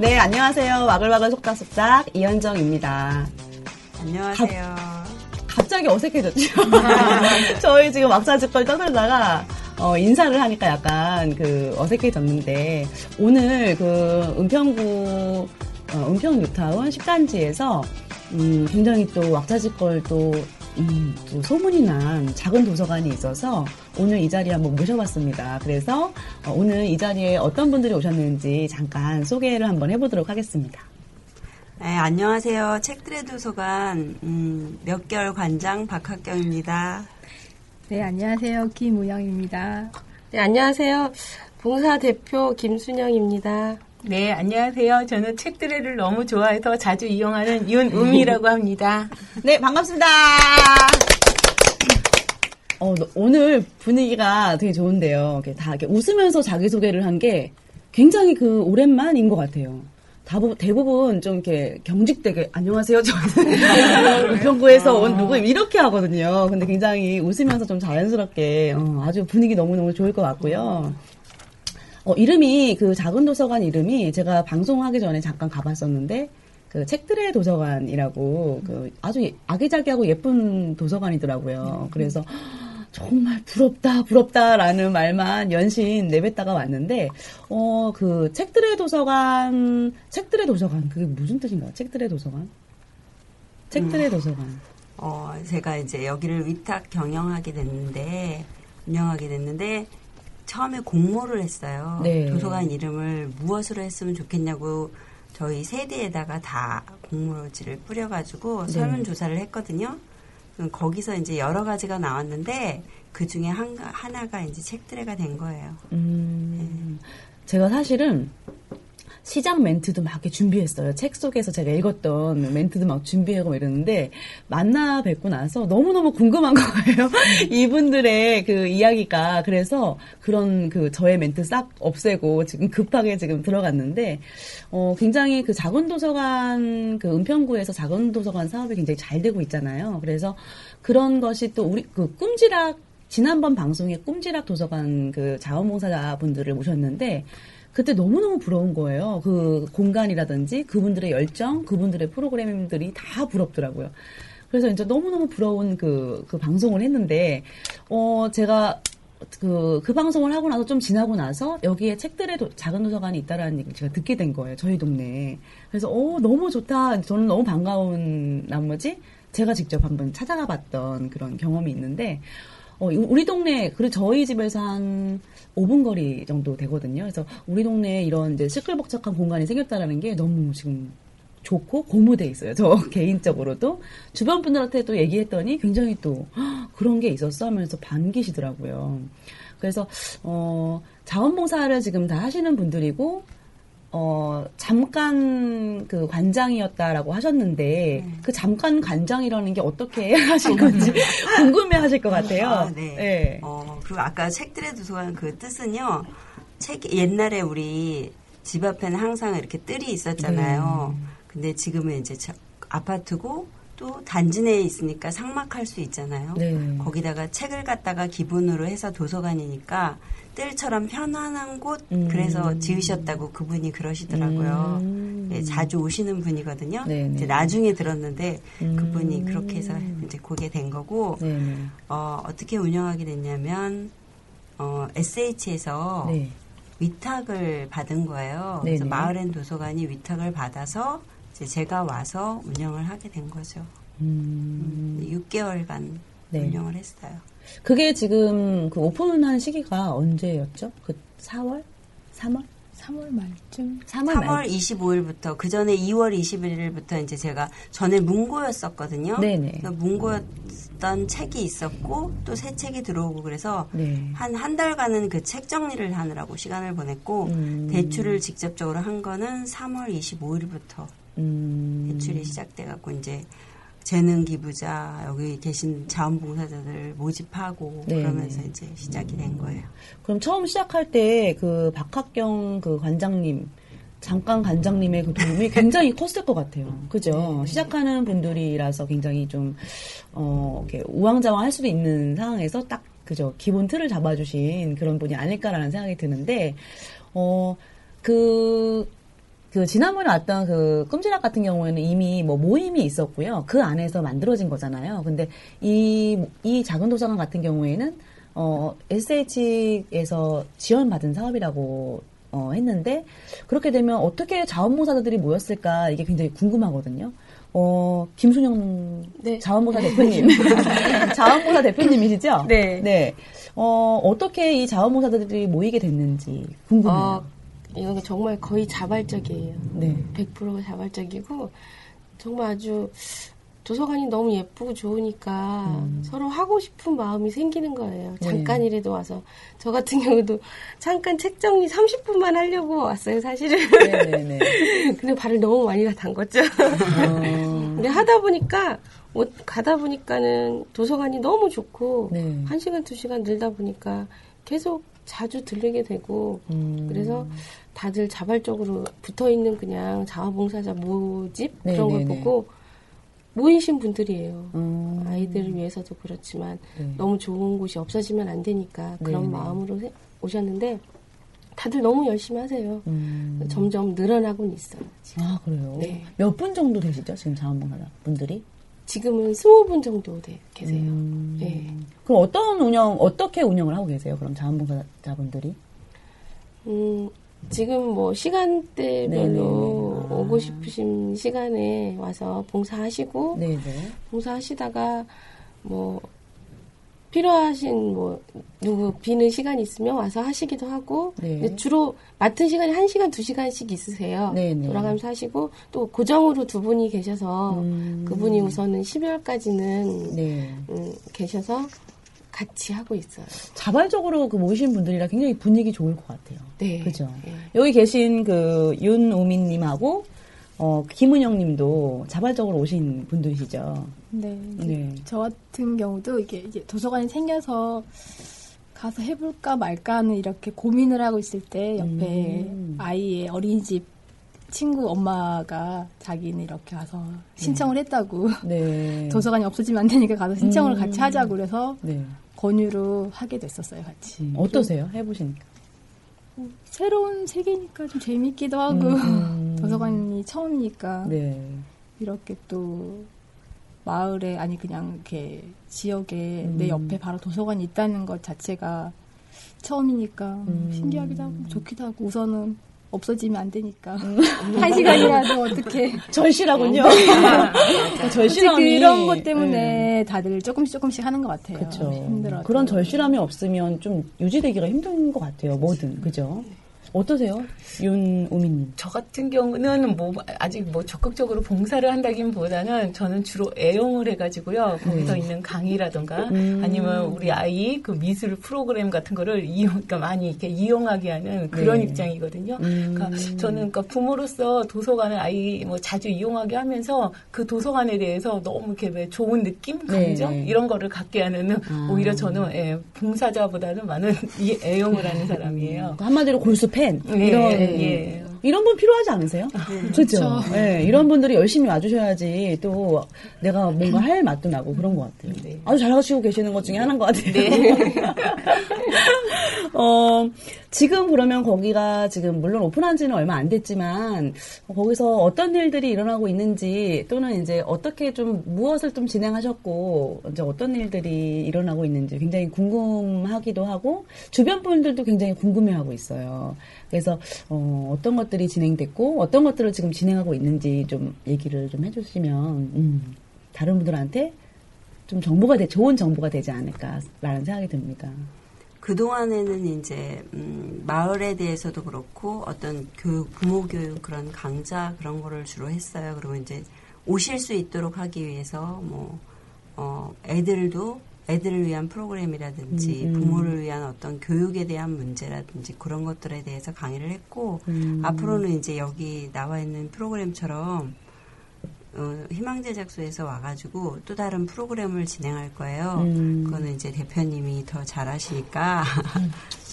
네, 안녕하세요. 와글와글 속닥속닥 이현정입니다. 안녕하세요. 갑자기 어색해졌죠? 저희 지금 왁자지껄 떠들다가 어, 인사를 하니까 약간 그 어색해졌는데 오늘 그 은평구 어, 은평 뉴타운 식단지에서 음, 굉장히 또 왁자지껄 또, 음, 또 소문이 난 작은 도서관이 있어서 오늘 이 자리에 한번 모셔봤습니다. 그래서 어, 오늘 이 자리에 어떤 분들이 오셨는지 잠깐 소개를 한번 해보도록 하겠습니다. 네, 안녕하세요. 책들의 도서관 음, 몇 개월 관장 박학경입니다. 네, 안녕하세요. 김우영입니다. 네, 안녕하세요. 봉사 대표 김순영입니다. 네, 안녕하세요. 저는 책드레를 너무 좋아해서 자주 이용하는 윤음이라고 합니다. 네, 반갑습니다. 어, 너- 오늘 분위기가 되게 좋은데요. 다 이렇게 웃으면서 자기소개를 한 게 굉장히 그 오랜만인 것 같아요. 다부- 대부분 좀 이렇게 경직되게 안녕하세요 저는 우평구에서 온 누구 이렇게 하거든요. 근데 굉장히 웃으면서 좀 자연스럽게 어, 아주 분위기 너무 너무 좋을 것 같고요. 어, 이름이 그 작은 도서관 이름이 제가 방송하기 전에 잠깐 가봤었는데 그 책들의 도서관이라고 그 아주 예- 아기자기하고 예쁜 도서관이더라고요. 그래서 정말 부럽다 부럽다라는 말만 연신 내뱉다가 왔는데 어 그 책들의 도서관 책들의 도서관 그게 무슨 뜻인가요? 책들의 도서관 책들의 도서관 어, 제가 이제 여기를 위탁 경영하게 됐는데 운영하게 됐는데 처음에 공모를 했어요. 네. 도서관 이름을 무엇으로 했으면 좋겠냐고 저희 세대에다가 다 공모지를 뿌려가지고 네. 설문조사를 했거든요. 음, 거기서 이제 여러 가지가 나왔는데 그 중에 한, 하나가 이제 책드레가 된 거예요. 음, 제가 사실은 시작 멘트도 막 이렇게 준비했어요. 책 속에서 제가 읽었던 멘트도 막 준비하고 이러는데 만나 뵙고 나서 너무너무 궁금한 거예요. 이분들의 그 이야기가 그래서 그런 그 저의 멘트 싹 없애고 지금 급하게 지금 들어갔는데 어 굉장히 그 작은 도서관 그 은평구에서 작은 도서관 사업이 굉장히 잘 되고 있잖아요. 그래서 그런 것이 또 우리 그 꿈지락 지난번 방송에 꿈지락 도서관 그 자원봉사자분들을 모셨는데 그때 너무너무 부러운 거예요. 그 공간이라든지 그분들의 열정, 그분들의 프로그램들이 다 부럽더라고요. 그래서 이제 너무너무 부러운 그, 그 방송을 했는데, 어, 제가 그, 그 방송을 하고 나서 좀 지나고 나서 여기에 책들의 도- 작은 도서관이 있다라는 얘기를 제가 듣게 된 거예요. 저희 동네에. 그래서, 어, 너무 좋다. 저는 너무 반가운 나머지 제가 직접 한번 찾아가 봤던 그런 경험이 있는데, 어, 이- 우리 동네, 그리고 저희 집에서 한 5분 거리 정도 되거든요. 그래서 우리 동네에 이런 이제 시끌벅적한 공간이 생겼다라는 게 너무 지금 좋고 고무돼 있어요. 저 개인적으로도 주변 분들한테 또 얘기했더니 굉장히 또 "헉, 그런 게 있었어 하면서 반기시더라고요. 그래서 어 자원봉사를 지금 다 하시는 분들이고 어 잠깐 그 관장이었다라고 하셨는데 그 잠깐 관장이라는 게 어떻게 하신 건지 궁금해 하실 것 같아요. 아, 네. 네. 어, 그리고 아까 책들의 도서관 그 뜻은요. 책 옛날에 우리 집 앞에는 항상 이렇게 뜰이 있었잖아요. 네. 근데 지금은 이제 저- 아파트고 또 단지 내에 있으니까 상막할 수 있잖아요. 네. 거기다가 책을 갖다가 기본으로 해서 도서관이니까 뜰처럼 편안한 곳 음. 그래서 지으셨다고 그분이 그러시더라고요. 음. 예, 자주 오시는 분이거든요. 네네. 이제 나중에 들었는데 음. 그분이 그렇게 해서 이제 그게 된 거고 네네. 어, 어떻게 운영하게 됐냐면 어, SH에서 네. 위탁을 받은 거예요. 그래서 네네. 마을엔 도서관이 위탁을 받아서 이제 제가 와서 운영을 하게 된 거죠. 음. 6개월간 네. 운영을 했어요. 그게 지금 그 오픈한 시기가 언제였죠? 그 4월? 3월? 3월 말쯤 3월, 3월 말. 25일부터 그 전에 2월 21일부터 이제 제가 전에 문고였었거든요. 네네. 문고였던 책이 있었고 또 새 책이 들어오고 그래서 네. 한한 달간은 그 책 정리를 하느라고 시간을 보냈고 음. 대출을 직접적으로 한 거는 3월 25일부터 음. 대출이 시작돼 갖고 이제 재능 기부자 여기 계신 자원봉사자들 모집하고 네, 그러면서 네. 이제 시작이 된 거예요. 그럼 처음 시작할 때 그 박학경 그 관장님 잠깐 관장님의 그 도움이 굉장히 컸을 것 같아요. 그죠? 시작하는 분들이라서 굉장히 좀, 어, 이렇게 우왕좌왕 할 수도 있는 상황에서 딱, 그죠? 기본 틀을 잡아주신 그런 분이 아닐까라는 생각이 드는데, 어, 그, 그 지난번에 왔던 그 끔지락 같은 경우에는 이미 뭐 모임이 있었고요. 그 안에서 만들어진 거잖아요. 근데 이, 이 작은 도서관 같은 경우에는 어, SH에서 지원받은 사업이라고 어, 했는데 그렇게 되면 어떻게 자원봉사자들이 모였을까 이게 굉장히 궁금하거든요. 어, 김순영 네. 자원봉사 대표님. 자원봉사 대표님이시죠? 네. 네. 어, 어떻게 이 자원봉사자들이 모이게 됐는지 궁금해요. 어, 이건 정말 거의 자발적이에요. 네. 100%가 자발적이고 정말 아주 도서관이 너무 예쁘고 좋으니까 서로 하고 싶은 마음이 생기는 거예요. 네. 잠깐이라도 와서 저 같은 경우도 잠깐 책 정리 30분만 하려고 왔어요, 사실은. 네네네. 근데 발을 너무 많이 담궜죠. 어, 근데 하다 보니까 어, 가다 보니까는 도서관이 너무 좋고 네. 한 시간 두 시간 늘다 보니까 계속 자주 들리게 되고 음. 그래서 다들 자발적으로 붙어 있는 그냥 자원봉사자 모집 네, 그런 네, 걸 네. 보고 모이신 분들이에요. 음. 아이들을 위해서도 그렇지만 네. 너무 좋은 곳이 없어지면 안 되니까 그런 네, 네. 마음으로 세- 오셨는데 다들 너무 열심히 하세요. 음. 점점 늘어나고는 있어요. 지금. 아, 그래요? 네. 몇 분 정도 되시죠? 지금 자원봉사자 분들이? 지금은 20분 정도 돼 계세요. 음. 네. 그럼 어떤 운영, 어떻게 운영을 하고 계세요? 그럼 자원봉사자분들이? 음, 지금 뭐 시간대별로 네네네. 아. 오고 싶으신 시간에 와서 봉사하시고 네네. 봉사하시다가 뭐 필요하신 뭐 누구 비는 시간이 있으면 와서 하시기도 하고 네. 주로 맡은 시간이 한 시간 두 시간씩 있으세요. 네네. 돌아가면서 하시고 또 고정으로 두 분이 계셔서 음. 그분이 우선은 12월까지는 네. 음, 계셔서 같이 하고 있어요. 자발적으로 그 모이신 분들이라 굉장히 분위기 좋을 것 같아요. 네. 그죠? 네. 여기 계신 그 윤우민님하고 어, 김은영 님도 자발적으로 오신 분들이시죠. 네, 네. 저 같은 경우도 이게 이제 도서관이 생겨서 가서 해볼까 말까 하는 이렇게 고민을 하고 있을 때 옆에 음. 아이의 어린이집 친구 엄마가 자기는 이렇게 와서 신청을 했다고 네. 도서관이 없어지면 안 되니까 가서 신청을 음. 같이 하자고 그래서 네. 권유로 하게 됐었어요 같이 음, 어떠세요? 해보시니까. 새로운 세계니까 좀 재밌기도 하고 음. 도서관이 처음이니까 네. 이렇게 또 마을에 아니 그냥 이렇게 지역에 음. 내 옆에 바로 도서관이 있다는 것 자체가 처음이니까 음. 신기하기도 하고 좋기도 하고 우선은 없어지면 안 되니까 한 시간이라도 어떻게 절실하군요. 솔직히 절실함이 그런 것 때문에 네. 다들 조금씩 조금씩 하는 것 같아요. 그렇죠. 힘들어. 그런 절실함이 없으면 좀 유지되기가 힘든 것 같아요. 뭐든 그죠? 어떠세요, 윤우민님? 저 같은 경우는 뭐 아직 뭐 적극적으로 봉사를 한다기보다는 저는 주로 애용을 해가지고요 거기서 있는 강의라던가 음. 아니면 우리 아이 그 미술 프로그램 같은 거를 이용 그러니까 많이 이렇게 이용하게 하는 그런 네. 입장이거든요. 음. 그러니까 저는 그러니까 부모로서 도서관을 아이 뭐 자주 이용하게 하면서 그 도서관에 대해서 너무 이렇게 왜 좋은 느낌, 감정 네. 이런 거를 갖게 하는 아. 오히려 저는 예, 봉사자보다는 많은 이 애용을 하는 사람이에요. 한마디로 골수 팬 예, 이런 예. 이런 분 필요하지 않으세요? 그렇죠. 그렇죠. 예, 이런 분들이 열심히 와주셔야지 또 내가 뭔가 할 맛도 나고 그런 것 같아요. 네. 아주 잘하시고 계시는 것 중에 하나인 것 같아요. 어, 지금 그러면 거기가 지금 물론 오픈한 지는 얼마 안 됐지만 어, 거기서 어떤 일들이 일어나고 있는지 또는 이제 어떻게 좀 무엇을 좀 진행하셨고 이제 어떤 일들이 일어나고 있는지 굉장히 궁금하기도 하고 주변 분들도 굉장히 궁금해하고 있어요. 그래서 어, 어떤 것들이 진행됐고 어떤 것들을 지금 진행하고 있는지 좀 얘기를 좀 해주시면 음, 다른 분들한테 좀 정보가 되, 좋은 정보가 되지 않을까라는 생각이 듭니다. 그동안에는 이제 음, 마을에 대해서도 그렇고 어떤 교육 부모 교육 그런 강좌 그런 거를 주로 했어요. 그리고 이제 오실 수 있도록 하기 위해서 뭐 어, 애들도 애들을 위한 프로그램이라든지 음, 음. 부모를 위한 어떤 교육에 대한 문제라든지 그런 것들에 대해서 강의를 했고 음. 앞으로는 이제 여기 나와 있는 프로그램처럼 어, 희망제작소에서 와가지고 또 다른 프로그램을 진행할 거예요. 음. 그거는 이제 대표님이 더 잘하시니까.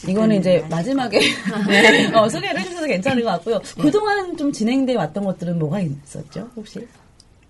이거는 이제 마지막에 어, 소개를 해주셔도 괜찮을 것 같고요. 그동안 좀 진행돼 왔던 것들은 뭐가 있었죠, 혹시?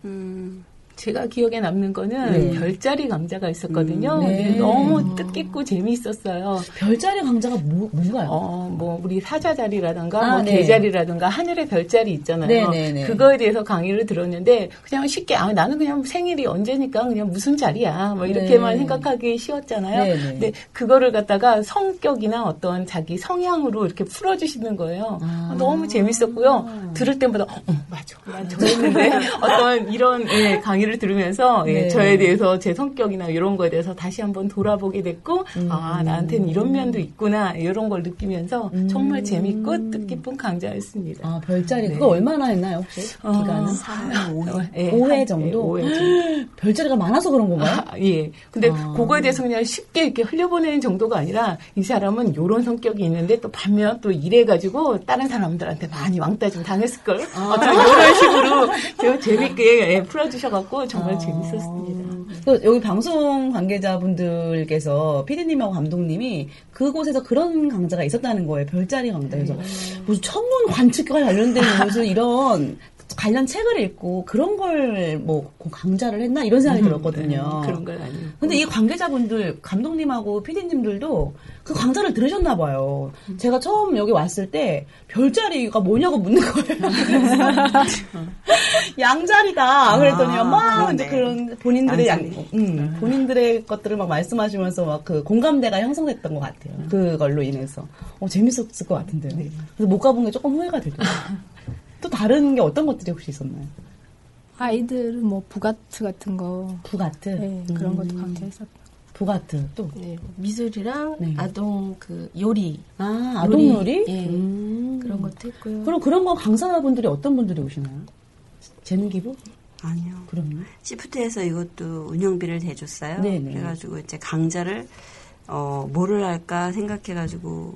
음, 제가 기억에 남는 거는 네. 별자리 강좌가 있었거든요. 음, 네. 너무 뜻깊고 재미있었어요. 별자리 강좌가 뭐, 뭔가요? 어, 뭐, 우리 사자 자리라든가, 아, 뭐, 네. 개자리라든가, 하늘의 별자리 있잖아요. 네, 네, 네. 그거에 대해서 강의를 들었는데, 그냥 쉽게, 아, 나는 그냥 생일이 언제니까 그냥 무슨 자리야. 뭐, 이렇게만 네. 생각하기 쉬웠잖아요. 네, 네. 근데 그거를 갖다가 성격이나 어떤 자기 성향으로 이렇게 풀어주시는 거예요. 아. 너무 재밌었고요. 들을 때마다, 어, 맞아. 난 저랬는데, 어떤 이런, 예, 강의 를 들으면서, 예, 네. 저에 대해서 제 성격이나 이런 거에 대해서 다시 한번 돌아보게 됐고, 음. 아, 나한테는 이런 면도 있구나, 이런 걸 느끼면서 정말 재밌고 뜻깊은 강좌였습니다. 아, 별자리. 네. 그거 얼마나 했나요, 혹시? 어, 기간은? 3회, 5회. 예, 5회 한- 정도? 예, 5회 정도. 별자리가 많아서 그런 건가요? 아, 예. 근데 아. 그거에 대해서 그냥 쉽게 이렇게 흘려보내는 정도가 아니라 이 사람은 요런 성격이 있는데 또 반면 또 이래가지고 다른 사람들한테 많이 왕따 좀 당했을 걸. 아. 어떤 이런 식으로 좀 재밌게 예, 풀어주셔갖고 정말 재밌었습니다. 그 여기 방송 관계자분들께서 피디님하고 감독님이 그곳에서 그런 강좌가 있었다는 거예요. 별자리 강좌. 그래서 무슨 천문 관측과 관련된 무슨 이런 관련 책을 읽고 그런 걸 뭐 강좌를 했나 이런 생각이 들었거든요. 음, 그런 건 아니고. 근데 이 관계자분들, 감독님하고 피디님들도 그 강좌를 들으셨나 봐요. 제가 처음 여기 왔을 때 별자리가 뭐냐고 묻는 거예요. 양자리다. 그랬더니 아, 막 이제. 그런 본인들의 양. 음, 본인들의 것들을 막 말씀하시면서 막 그 공감대가 형성됐던 것 같아요. 그걸로 인해서. 어, 재밌었을 것 같은데요. 그래서 못 가본 게 조금 후회가 되더라고요. 또 다른 게 어떤 것들이 혹시 있었나요? 아이들은 뭐 부가트 같은 거 부가트? 네, 그런 것도 음, 강좌했었고 부가트 또. 네, 미술이랑 네. 아동 그 요리 아, 아동놀이? 예. 음. 그런 것도 했고요. 그럼 그런 거 강사분들이 어떤 분들이 오시나요? 재능 기부? 아니요. 그럼요. 시프트에서 이것도 운영비를 대줬어요. 네네. 그래가지고 이제 강좌를 어 뭐를 할까 생각해가지고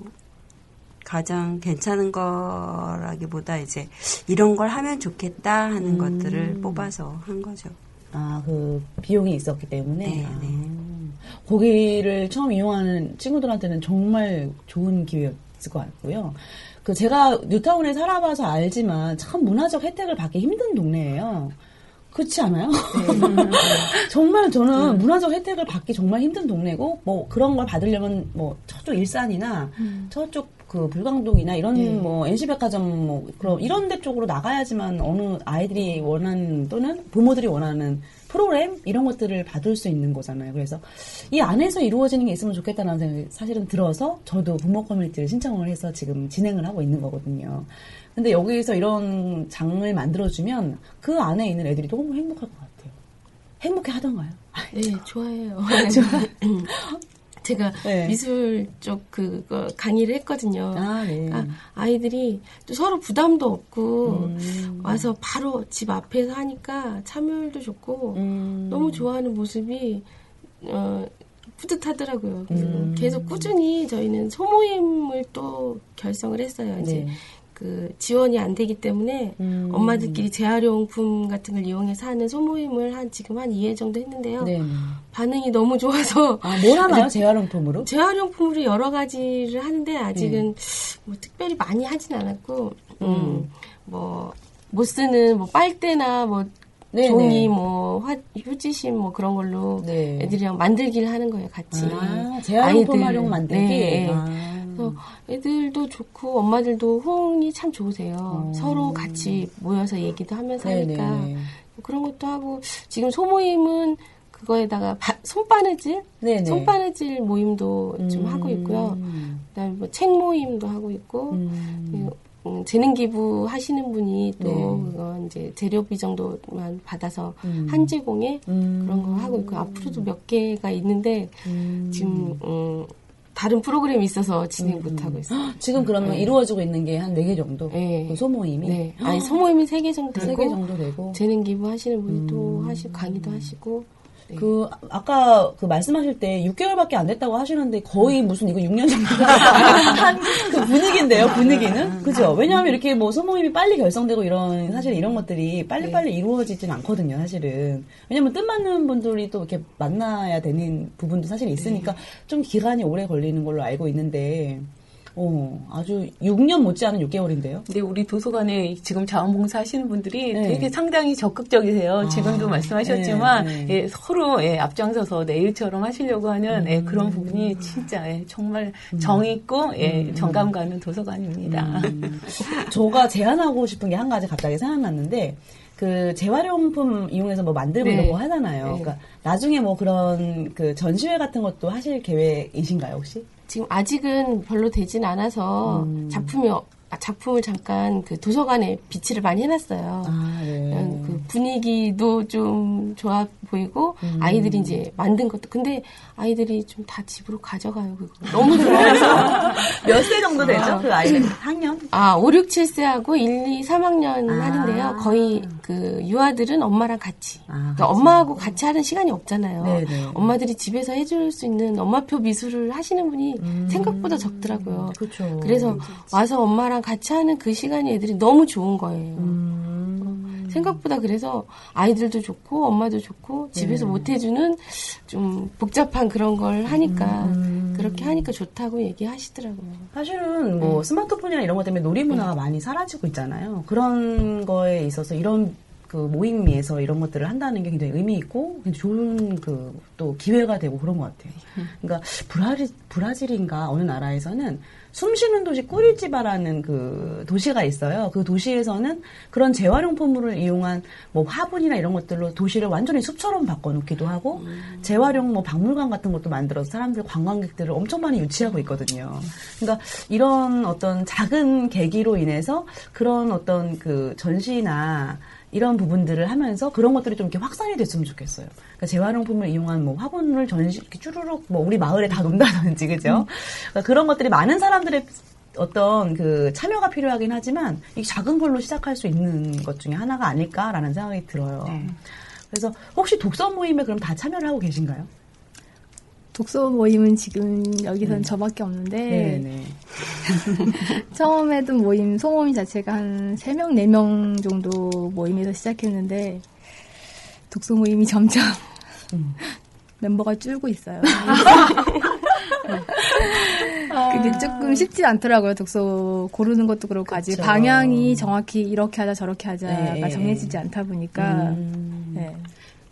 가장 괜찮은 거라기보다 이제 이런 걸 하면 좋겠다 하는 것들을 뽑아서 한 거죠. 아, 그 비용이 있었기 때문에. 네, 아. 네. 처음 이용하는 친구들한테는 정말 좋은 기회였을 것 같고요. 그 제가 뉴타운에 살아봐서 알지만 참 문화적 혜택을 받기 힘든 동네예요. 그렇지 않아요? 정말 저는 문화적 혜택을 받기 정말 힘든 동네고 뭐 그런 걸 받으려면 뭐 저쪽 일산이나 저쪽 그 불광동이나 이런 네. 뭐 NC백화점 뭐 그런 이런 데 쪽으로 나가야지만 어느 아이들이 원하는 또는 부모들이 원하는 프로그램 이런 것들을 받을 수 있는 거잖아요. 그래서 이 안에서 이루어지는 게 있으면 좋겠다는 생각이 사실은 들어서 저도 부모 커뮤니티를 신청을 해서 지금 진행을 하고 있는 거거든요. 근데 여기서 이런 장을 만들어주면 그 안에 있는 애들이 너무 행복할 것 같아요. 행복해 하던가요? 네, 좋아해요. 제가 네. 미술 쪽 그거 강의를 했거든요. 아, 네. 아, 아이들이 또 서로 부담도 없고 음. 와서 바로 집 앞에서 하니까 참여율도 좋고 음. 너무 좋아하는 모습이 어, 뿌듯하더라고요. 그래서 음. 계속 꾸준히 저희는 소모임을 또 결성을 했어요. 이제 네. 그 지원이 안 되기 때문에 음. 엄마들끼리 재활용품 같은 걸 이용해서 하는 소모임을 한 지금 한 2회 정도 했는데요. 네. 반응이 너무 좋아서 아, 뭘 하나요? 재활용품으로? 재활용품으로 여러 가지를 하는데 아직은 뭐 특별히 많이 하진 않았고 음, 뭐못 쓰는 뭐 빨대나 뭐 네, 종이 네. 뭐 화, 휴지심 뭐 그런 걸로 네. 애들이랑 만들기를 하는 거예요 같이 아, 재활용품 아이들. 활용 만들기? 네. 아. 그래서 애들도 좋고 엄마들도 호응이 참 좋으세요 어. 서로 같이 모여서 얘기도 하면서 네네. 하니까 뭐 그런 것도 하고 지금 소모임은 그거에다가 바- 손바느질 네네. 손바느질 모임도 좀 음. 하고 있고요. 그다음에 뭐 책 모임도 하고 있고 음. 그리고 음, 재능 기부 하시는 분이 또 네. 그거 이제 재료비 정도만 받아서 음. 한지공에 음. 그런 거 하고 있고 앞으로도 몇 개가 있는데 음. 지금 음, 다른 프로그램이 있어서 진행 음. 못 하고 있어요. 지금 그러면 네. 이루어지고 있는 게 한 네 개 정도? 네. 그 소모임이? 네. 아니 소모임이 세 개 정도 세개 되고 정도 되고. 재능 기부 하시는 분이 음. 또 하시고 강의도 하시고 네. 그 아까 그 말씀하실 때 6개월밖에 안 됐다고 하시는데 거의 무슨 이거 6년 정도 한그 분위기인데요 분위기는? 그죠? 왜냐하면 이렇게 뭐 소모임이 빨리 결성되고 이런 사실 이런 것들이 빨리 빨리 이루어지진 않거든요 사실은. 왜냐면 뜻 맞는 분들이 또 이렇게 만나야 되는 부분도 사실 있으니까 좀 기간이 오래 걸리는 걸로 알고 있는데 어 아주 6년 못지않은 6개월인데요 근데 우리 도서관에 지금 자원봉사 하시는 분들이 네. 되게 상당히 적극적이세요. 아, 지금도 말씀하셨지만 네, 네. 예, 서로 예, 앞장서서 내 일처럼 하시려고 하는 예, 그런 부분이 진짜 예, 정말 정 있고 예, 정감 가는 도서관입니다. 음. 저가 제안하고 싶은 게 한 가지 갑자기 생각났는데 그 재활용품 이용해서 뭐 만들고 네. 이런 거 하잖아요. 네. 그러니까 나중에 뭐 그런 그 전시회 같은 것도 하실 계획이신가요 혹시? 지금 아직은 별로 되진 않아서 음. 작품이 어- 아, 작품을 잠깐 그 도서관에 비치를 많이 해놨어요. 아 네. 음, 그 분위기도 좀 좋아 보이고 음. 아이들이 이제 만든 것도 근데 아이들이 좀 다 집으로 가져가요 그거 너무 좋아해서 몇 세 정도 되죠? 그 아이들 학년? 아 5, 6, 7세하고 1, 2, 3학년 아. 하는데요 거의 그 유아들은 엄마랑 같이 아, 그러니까. 엄마하고 같이 하는 시간이 없잖아요 네네. 엄마들이 집에서 해줄 수 있는 엄마표 미술을 하시는 분이 생각보다 적더라고요 그렇죠. 그래서 와서 엄마랑 같이 하는 그 시간이 애들이 너무 좋은 거예요 음. 생각보다 그래서 아이들도 좋고 엄마도 좋고 집에서 네. 못 해주는 좀 복잡한 그런 걸 하니까 음. 그렇게 하니까 좋다고 얘기하시더라고요. 사실은 뭐 스마트폰이나 이런 것 때문에 놀이 문화가 많이 사라지고 있잖아요. 그런 거에 있어서 이런 그 모임에서 이런 것들을 한다는 게 굉장히 의미 있고 좋은 그 또 기회가 되고 그런 것 같아요. 그러니까 브라질 브라질인가 어느 나라에서는 숨쉬는 도시 꾸리지바라는 그 도시가 있어요. 그 도시에서는 그런 재활용품을 이용한 뭐 화분이나 이런 것들로 도시를 완전히 숲처럼 바꿔놓기도 하고 재활용 뭐 박물관 같은 것도 만들어서 사람들 관광객들을 엄청 많이 유치하고 있거든요. 그러니까 이런 어떤 작은 계기로 인해서 그런 어떤 그 전시나 이런 부분들을 하면서 그런 것들이 좀 이렇게 확산이 됐으면 좋겠어요. 그러니까 재활용품을 이용한 뭐 화분을 전시 이렇게 쭈루룩 뭐 우리 마을에 다 놓는다든지 그죠? 그러니까 그런 것들이 많은 사람들의 어떤 그 참여가 필요하긴 하지만 이 작은 걸로 시작할 수 있는 것 중에 하나가 아닐까라는 생각이 들어요. 그래서 혹시 독서 모임에 그럼 다 참여를 하고 계신가요? 독서 모임은 지금 여기서는 저밖에 없는데. 처음 에든 모임 소모임 자체가 한 3명, 4명 정도 모임에서 시작했는데 독서 모임이 점점 음. 멤버가 줄고 있어요. 그게 조금 쉽지 않더라고요. 독서 고르는 것도 그렇고 아직 그쵸. 방향이 정확히 이렇게 하자 저렇게 하자가 네. 정해지지 않다 보니까 음. 네.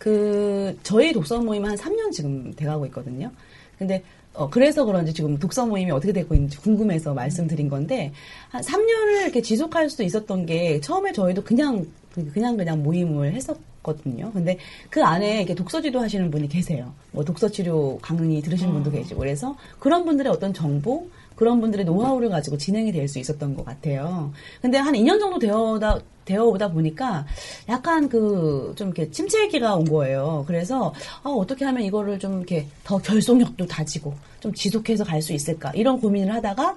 그 저희 독서 모임 한 3년 지금 돼가고 있거든요. 근데 어, 그래서 그런지 지금 독서 모임이 어떻게 되고 있는지 궁금해서 말씀드린 건데 한 3년을 이렇게 지속할 수 있었던 게 처음에 저희도 그냥 그냥 그냥 모임을 했었거든요. 근데 그 안에 이렇게 독서 지도 하시는 분이 계세요. 뭐 독서 치료 강의 들으신 분도 계시고 그래서 그런 분들의 어떤 정보 그런 분들의 노하우를 가지고 진행이 될 수 있었던 것 같아요. 근데 한 2년 정도 되어다 되어 오다 보니까 약간 그 좀 이렇게 침체기가 온 거예요. 그래서 아, 어떻게 하면 이거를 좀 이렇게 더 결속력도 다지고 좀 지속해서 갈 수 있을까 이런 고민을 하다가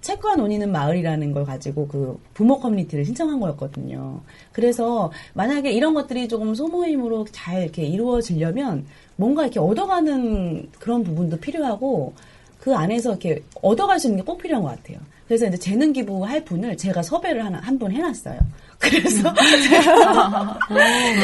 책과 논의는 마을이라는 걸 가지고 그 부모 커뮤니티를 신청한 거였거든요. 그래서 만약에 이런 것들이 조금 소모임으로 잘 이렇게 이루어지려면 뭔가 이렇게 얻어가는 그런 부분도 필요하고 그 안에서 이렇게 얻어갈 수 있는 게 꼭 필요한 것 같아요. 그래서 이제 재능 기부할 분을 제가 섭외를 하나 한분 해놨어요. 그래서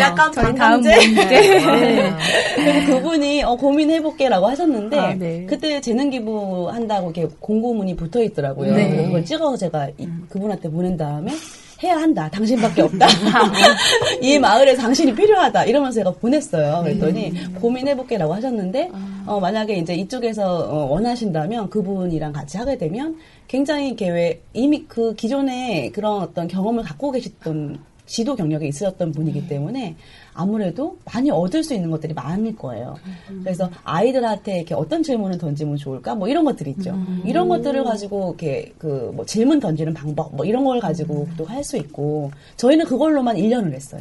약간 저희 다음 반감제. 네. 그래서 그분이 어, 고민해볼게라고 하셨는데 아, 네. 그때 재능 기부 한다고 이렇게 공고문이 붙어 있더라고요. 네. 그걸 찍어서 제가 이- 그분한테 보낸 다음에 해야 한다. 당신밖에 없다. 이 마을에 당신이 필요하다. 이러면서 제가 보냈어요. 그랬더니 고민해볼게라고 하셨는데 어, 만약에 이제 이쪽에서 어, 원하신다면 그분이랑 같이 하게 되면 굉장히 왜 이미 그 기존에 그런 어떤 경험을 갖고 계셨던 지도 경력이 있으셨던 분이기 때문에 아무래도 많이 얻을 수 있는 것들이 많을 거예요. 그래서 아이들한테 이렇게 어떤 질문을 던지면 좋을까? 뭐 이런 것들이 있죠. 이런 것들을 가지고 이렇게 그 뭐 질문 던지는 방법 뭐 이런 걸 가지고 또할 수 있고 저희는 그걸로만 1년을 했어요.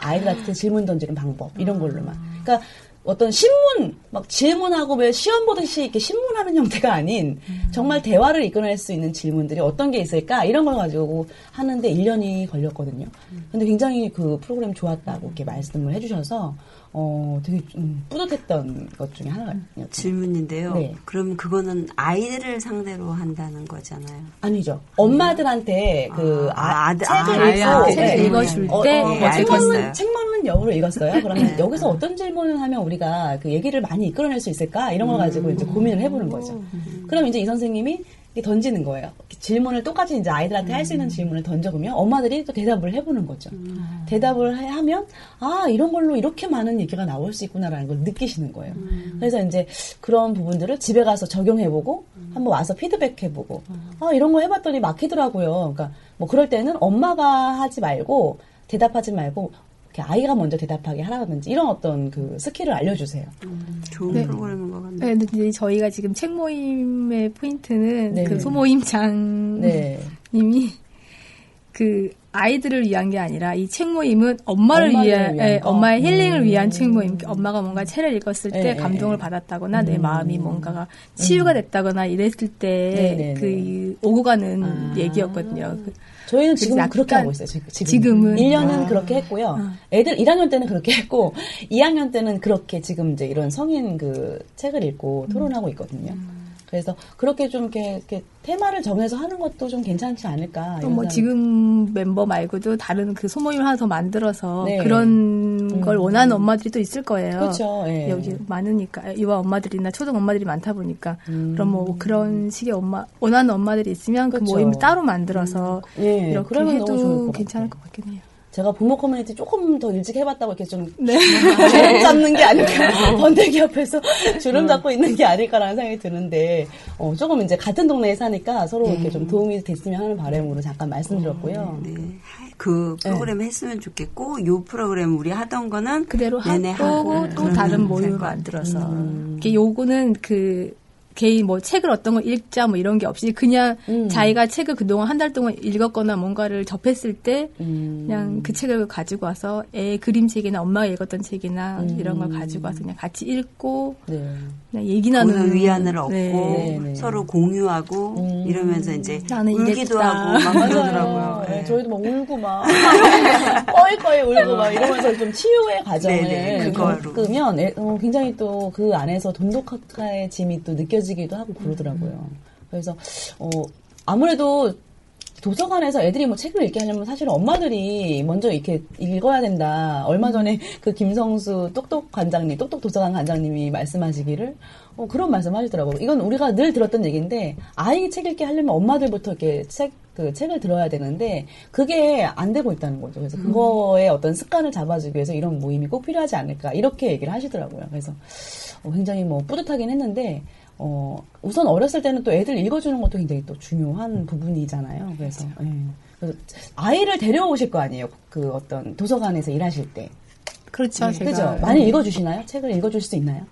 아이들한테 질문 던지는 방법 이런 걸로만. 그러니까 어떤 신문 막 질문하고 왜 시험 보듯이 이렇게 신문하는 형태가 아닌 정말 대화를 이끌어낼 수 있는 질문들이 어떤 게 있을까 이런 걸 가지고 하는데 1년이 걸렸거든요. 근데 굉장히 그 프로그램 좋았다고 이렇게 말씀을 해주셔서 어 되게 좀 뿌듯했던 것 중에 하나였죠. 질문인데요. 네. 그럼 그거는 아이들을 상대로 한다는 거잖아요. 아니죠. 엄마들한테 그 아, 아, 아들- 책을 아, 읽고 아이한테 책을 네. 읽어줄 어, 때 어, 네, 뭐 책만은 영어로 읽었어요. 그러면 여기서 어떤 질문을 하면 우리가 그 얘기를 많이 이끌어낼 수 있을까 이런 걸 가지고 이제 고민을 해보는 거죠. 그럼 이제 이 선생님이 던지는 거예요. 질문을 똑같이 이제 아이들한테 할 수 있는 질문을 던져보면 엄마들이 또 대답을 해보는 거죠. 대답을 해- 하면 아 이런 걸로 이렇게 많은 얘기가 나올 수 있구나라는 걸 느끼시는 거예요. 그래서 이제 그런 부분들을 집에 가서 적용해보고 한번 와서 피드백해보고 아 이런 거 해봤더니 막히더라고요. 그러니까 뭐 그럴 때는 엄마가 하지 말고 대답하지 말고 아이가 먼저 대답하게 하라든지 이런 어떤 그 스킬을 알려주세요. 좋은 네. 프로그램인 것 같네요. 네, 근데 저희가 지금 책 모임의 포인트는 네. 그 소모임장님이 네. 그 아이들을 위한 게 아니라 이 책 모임은 엄마를, 엄마를 위한, 위한 예, 거. 엄마의 힐링을 음. 위한 책 모임. 엄마가 뭔가 책을 읽었을 때 네, 감동을 네. 받았다거나 내 음. 마음이 뭔가가 치유가 됐다거나 이랬을 네, 네, 때그 네. 오고 가는 아. 얘기였거든요. 그 저희는 지금 약간- 그렇게 하고 있어요. 지금. 지금 은. 1년은 아. 그렇게 했고요. 애들 1학년 때는 그렇게 했고 2학년 때는 그렇게 지금 이제 이런 성인 그 책을 읽고 토론하고 있거든요. 그래서 그렇게 좀 이렇게, 이렇게 테마를 정해서 하는 것도 좀 괜찮지 않을까. 뭐 지금 멤버 말고도 다른 그 소모임을 하나 더 만들어서 네. 그런 걸 음. 원하는 엄마들이 또 있을 거예요. 그렇죠. 예. 여기 많으니까 유아 엄마들이나 초등 엄마들이 많다 보니까 음. 그럼 뭐 그런 식의 엄마 원하는 엄마들이 있으면 그 그렇죠. 모임을 따로 만들어서 예, 이렇게 그러면 해도 것 괜찮을. 것 같긴 해요. 제가 부모 커뮤니티 조금 더 일찍 해봤다고 이렇게 좀 네. 주름 잡는 게 아닐까. 번데기 옆에서 주름 잡고 있는 게 아닐까라는 생각이 드는데, 어, 조금 이제 같은 동네에 사니까 서로 이렇게 좀 도움이 됐으면 하는 바람으로 잠깐 말씀드렸고요. 네. 그 프로그램 했으면 좋겠고 요 프로그램 우리 하던 거는 그대로 하고 하고 또 다른 될 모임을. 만들어서 음. 이게 요거는 그 개인 뭐 책을 어떤 걸 읽자 뭐 이런 게 없이 그냥 음. 자기가 책을 그동안 한 달 동안 읽었거나 뭔가를 접했을 때 음. 그냥 그 책을 가지고 와서 애 그림책이나 엄마가 읽었던 책이나 이런 걸 가지고 와서 그냥 같이 읽고 네. 그냥 얘기 나누는 위안을 얻고 네. 네, 네. 서로 공유하고 음. 이러면서 이제 울기도 이랬다. 하고 막. 그러더라고요. 네, 네. 저희도 막 울고 막 뻐이뻐이 울고 막 이러면서 좀 치유의 과정을. 겪으면 애- 어, 굉장히 또 그 안에서 돈독화의 짐이 또 느껴지기도 하고 그러더라고요. 그래서 어, 아무래도 도서관에서 애들이 뭐 책을 읽게 하려면 사실은 엄마들이 먼저 이렇게 읽어야 된다. 얼마 전에 그 김성수 똑똑 관장님, 똑똑 도서관 관장님이 말씀하시기를 어, 그런 말씀 하시더라고요. 이건 우리가 늘 들었던 얘기인데 아이 책 읽게 하려면 엄마들부터 이렇게 책, 그 책을 들어야 되는데 그게 안 되고 있다는 거죠. 그래서 그거에 어떤 습관을 잡아주기 위해서 이런 모임이 꼭 필요하지 않을까 이렇게 얘기를 하시더라고요. 그래서 어, 굉장히 뭐 뿌듯하긴 했는데 어, 우선 어렸을 때는 또 애들 읽어주는 것도 굉장히 또 중요한 부분이잖아요. 그래서, 예. 그래서 아이를 데려오실 거 아니에요. 그 어떤 도서관에서 일하실 때. 그렇죠. 제가 그죠? 많이 읽어주시나요? 책을 읽어줄 수 있나요?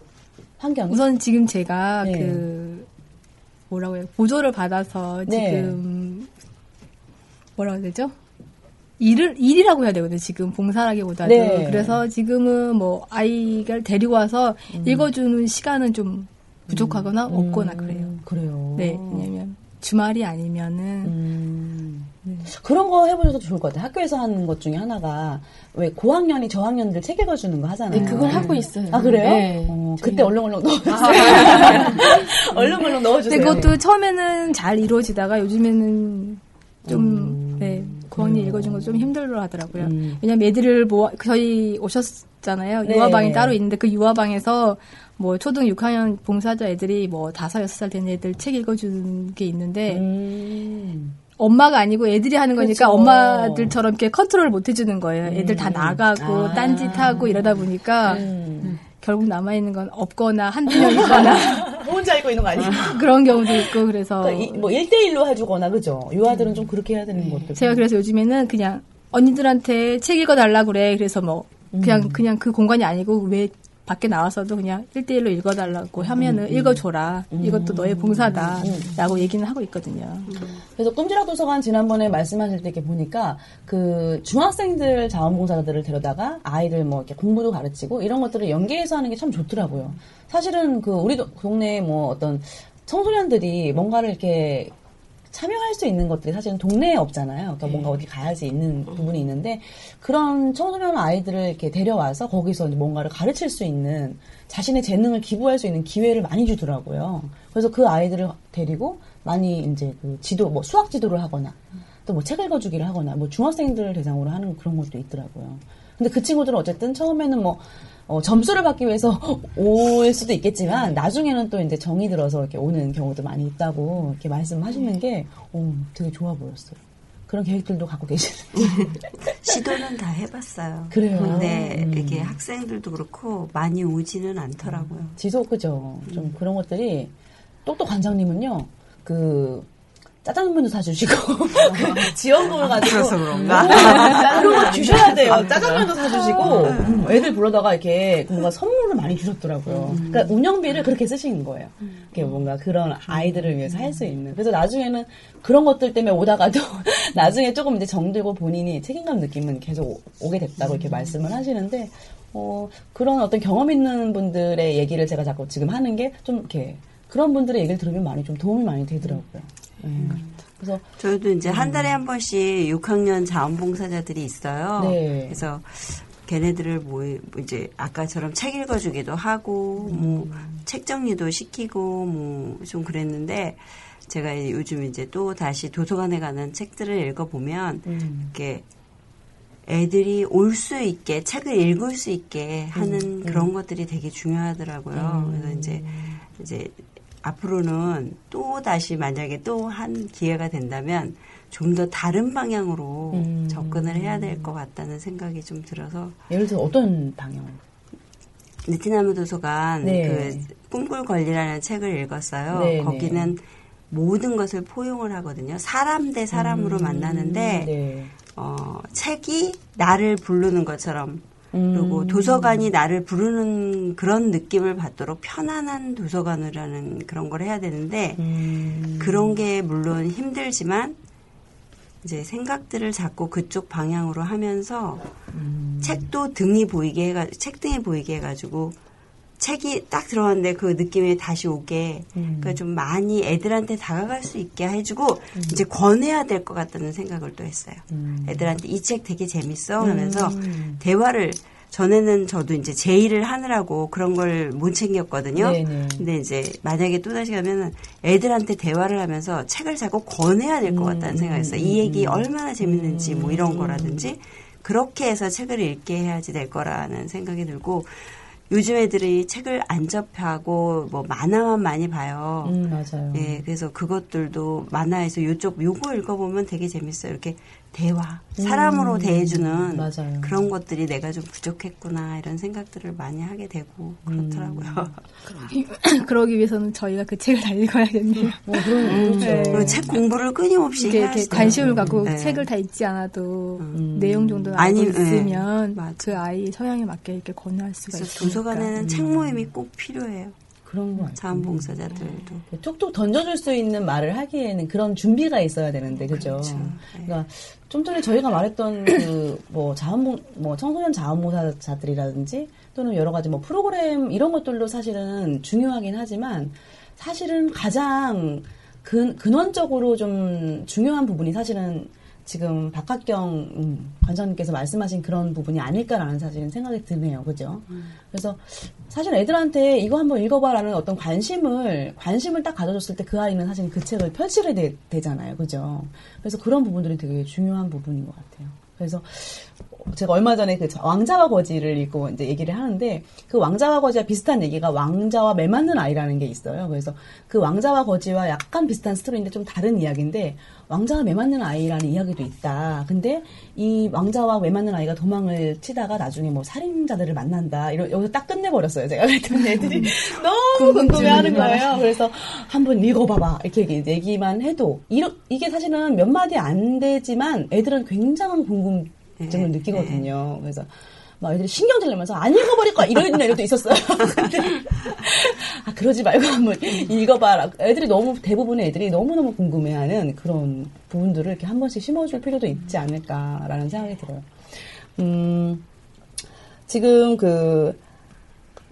환경이? 우선 지금 제가 네. 그 뭐라고 해요 보조를 받아서 네. 지금 뭐라고 해야 되죠? 일을 일이라고 해야 되거든요. 지금 봉사라기보다도 네. 그래서 지금은 뭐 아이를 데리고 와서 읽어주는 시간은 좀 부족하거나 없거나 그래요. 음, 그래요. 네, 왜냐면 주말이 아니면은 음. 그런 거 해보셔도 좋을 것 같아요. 학교에서 하는 것 중에 하나가 왜 고학년이 저학년들 책 읽어주는 거 하잖아요. 네, 그걸 하고 있어요. 아 그래요? 네. 어, 그때 얼렁얼렁 넣어주세요. 얼렁얼렁 넣어주세요. 근데 그것도 처음에는 잘 이루어지다가 요즘에는 좀, 네, 고학년 읽어준 거 좀 힘들어 하더라고요. 음. 왜냐면 애들을 모아, 저희 오셨잖아요. 네. 유아방이 따로 있는데 그 유아방에서 뭐 초등 6학년 봉사자 애들이 뭐 다섯, 여섯 살 된 애들 책 읽어주는 게 있는데 음. 엄마가 아니고 애들이 하는 거니까 그렇죠. 엄마들처럼 이렇게 컨트롤 못 해주는 거예요. 애들 다 나가고 아. 딴짓하고 이러다 보니까 음. 결국 남아 있는 건 없거나 한두 명 있거나 혼자 읽고 있는 거 아니에요? 그런 경우도 있고 그래서 그러니까 이- 뭐 1대1로 해주거나, 그죠? 유아들은 좀 그렇게 해야 되는 것도. 제가 그래서 요즘에는 그냥 언니들한테 책 읽어달라 그래. 그래서 뭐 그냥 그냥 그 공간이 아니고 왜 밖에 나와서도 그냥 1대1로 읽어달라고 하면은 읽어줘라. 이것도 너의 봉사다. 라고 얘기는 하고 있거든요. 그래서 꿈지락 도서관 지난번에 말씀하실 때 이렇게 보니까 그 중학생들 자원봉사자들을 데려다가 아이들 뭐 이렇게 공부도 가르치고 이런 것들을 연계해서 하는 게 참 좋더라고요. 사실은 그 우리 도- 동네에 뭐 어떤 청소년들이 뭔가를 이렇게 참여할 수 있는 것들이 사실은 동네에 없잖아요. 그러니까 뭔가 어디 가야지 있는 부분이 있는데 그런 청소년 아이들을 이렇게 데려와서 거기서 뭔가를 가르칠 수 있는 자신의 재능을 기부할 수 있는 기회를 많이 주더라고요. 그래서 그 아이들을 데리고 많이 이제 그 지도 뭐 수학 지도를 하거나 또 뭐 책 읽어주기를 하거나 뭐 중학생들을 대상으로 하는 그런 것도 있더라고요. 근데 그 친구들은 어쨌든 처음에는 뭐 어, 점수를 받기 위해서 올 수도 있겠지만 나중에는 또 이제 정이 들어서 이렇게 오는 경우도 많이 있다고 이렇게 말씀하시는 게 어, 되게 좋아 보였어요. 그런 계획들도 갖고 계시는. 시도는 다 해봤어요. 그래요? 근데 음. 이게 학생들도 그렇고 많이 오지는 않더라고요. 지속 그죠. 좀 그런 것들이 똑똑 관장님은요. 그 짜장면도 사주시고 지원금을 가지고 그래서 그런가? 그런 거 주셔야 돼요. 짜장면도 사주시고 음, 애들 불러다가 이렇게 뭔가 선물을 많이 주셨더라고요. 그러니까 운영비를 그렇게 쓰시는 거예요. 이렇게 뭔가 그런 아이들을 위해서 할 수 있는. 그래서 나중에는 그런 것들 때문에 오다가도 나중에 조금 이제 정들고 본인이 책임감 느낌은 계속 오- 오게 됐다고 이렇게 말씀을 하시는데 어, 그런 어떤 경험 있는 분들의 얘기를 제가 자꾸 지금 하는 게 좀 이렇게 그런 분들의 얘기를 들으면 많이 좀 도움이 많이 되더라고요. 네. 그래서 저희도 이제 한 달에 한 번씩 6학년 자원봉사자들이 있어요. 네. 그래서 걔네들을 뭐 이제 아까처럼 책 읽어주기도 하고 뭐책 정리도 시키고 뭐 좀 그랬는데 제가 요즘 이제 또 다시 도서관에 가는 책들을 읽어보면 음. 이렇게 애들이 올 수 있게 책을 읽을 수 있게 하는 그런 것들이 되게 중요하더라고요. 그래서 이제 이제 앞으로는 또 다시 만약에 또 한 기회가 된다면 좀 더 다른 방향으로 음. 접근을 해야 될 것 같다는 생각이 좀 들어서 예를 들어 어떤 방향을? 느티나무 도서관 네. 그 꿈꿀 권리라는 책을 읽었어요. 네, 네. 거기는 모든 것을 포용을 하거든요. 사람 대 사람으로 만나는데 네. 어, 책이 나를 부르는 것처럼 음. 그리고 도서관이 나를 부르는 그런 느낌을 받도록 편안한 도서관이라는 그런 걸 해야 되는데 음. 그런 게 물론 힘들지만 이제 생각들을 자꾸 그쪽 방향으로 하면서 음. 책도 등이 보이게 해가 책등이 보이게 해가지고 책이 딱 들어갔는데 그 느낌이 다시 오게 음. 그러니까 좀 많이 애들한테 다가갈 수 있게 해주고 이제 권해야 될 것 같다는 생각을 또 했어요. 음. 애들한테 이 책 되게 재밌어 하면서 대화를 전에는 저도 이제 제의를 하느라고 그런 걸 못 챙겼거든요. 네네. 근데 이제 만약에 또다시 가면은 애들한테 대화를 하면서 책을 자꾸 권해야 될 것 같다는 생각했어요. 이 얘기 얼마나 재밌는지 뭐 이런 거라든지 그렇게 해서 책을 읽게 해야지 될 거라는 생각이 들고 요즘 애들이 책을 안 접하고 뭐 만화만 많이 봐요. 음, 맞아요. 예, 그래서 그것들도 만화에서 요쪽 요거 읽어보면 되게 재밌어요. 이렇게 대화, 사람으로 대해주는 음, 맞아요. 그런 것들이 내가 좀 부족했구나 이런 생각들을 많이 하게 되고 그렇더라고요. 음. 그러기 위해서는 저희가 그 책을 다 읽어야겠네요. 뭐 그런 그렇죠. 네. 책 공부를 끊임없이 이게 이렇게. 관심을 갖고 네. 책을 다 읽지 않아도 음. 내용 정도는 아니, 알고 네. 있으면 맞아. 그 아이 성향에 맞게 이렇게 권유할 수가 있으니까. 도서관에는 책 모임이 꼭 필요해요. 그런 거 같아요. 자원봉사자들도. 툭툭 던져줄 수 있는 말을 하기에는 그런 준비가 있어야 되는데, 그죠? 그렇죠. 네. 그러니까 좀 전에 저희가 말했던 그 뭐 자원봉 뭐 청소년 자원봉사자들이라든지 또는 여러 가지 뭐 프로그램 이런 것들도 사실은 중요하긴 하지만 사실은 가장 근, 근원적으로 좀 중요한 부분이 사실은 지금 박학경 음, 관장님께서 말씀하신 그런 부분이 아닐까라는 사실은 생각이 드네요. 그죠? 그래서 사실 애들한테 이거 한번 읽어봐라는 어떤 관심을 관심을 딱 가져줬을 때 그 아이는 사실 그 책을 펼치게 되, 되잖아요. 그죠? 그래서 그런 부분들이 되게 중요한 부분인 것 같아요. 그래서 제가 얼마 전에 그 왕자와 거지를 읽고 이제 얘기를 하는데 그 왕자와 거지와 비슷한 얘기가 왕자와 매 맞는 아이라는 게 있어요. 그래서 그 왕자와 거지와 약간 비슷한 스토리인데 좀 다른 이야기인데 왕자와 매 맞는 아이라는 이야기도 있다. 근데 이 왕자와 매 맞는 아이가 도망을 치다가 나중에 뭐 살인자들을 만난다. 이러 여기서 딱 끝내버렸어요. 제가 그랬더니 애들이 너무 궁금해하는 거예요. 그래서 한번 읽어봐봐. 이렇게 얘기- 얘기만 해도 이러, 이게 사실은 몇 마디 안 되지만 애들은 굉장한 궁금 네. 점을 느끼거든요. 그래서 막 애들이 신경질 내면서 안 읽어버릴 거야 이런 애들도 있었어요. 아 그러지 말고 한번 읽어봐라. 애들이 너무 대부분의 애들이 너무 너무 궁금해하는 그런 부분들을 이렇게 한 번씩 심어줄 필요도 있지 않을까라는 생각이 들어요. 음 지금 그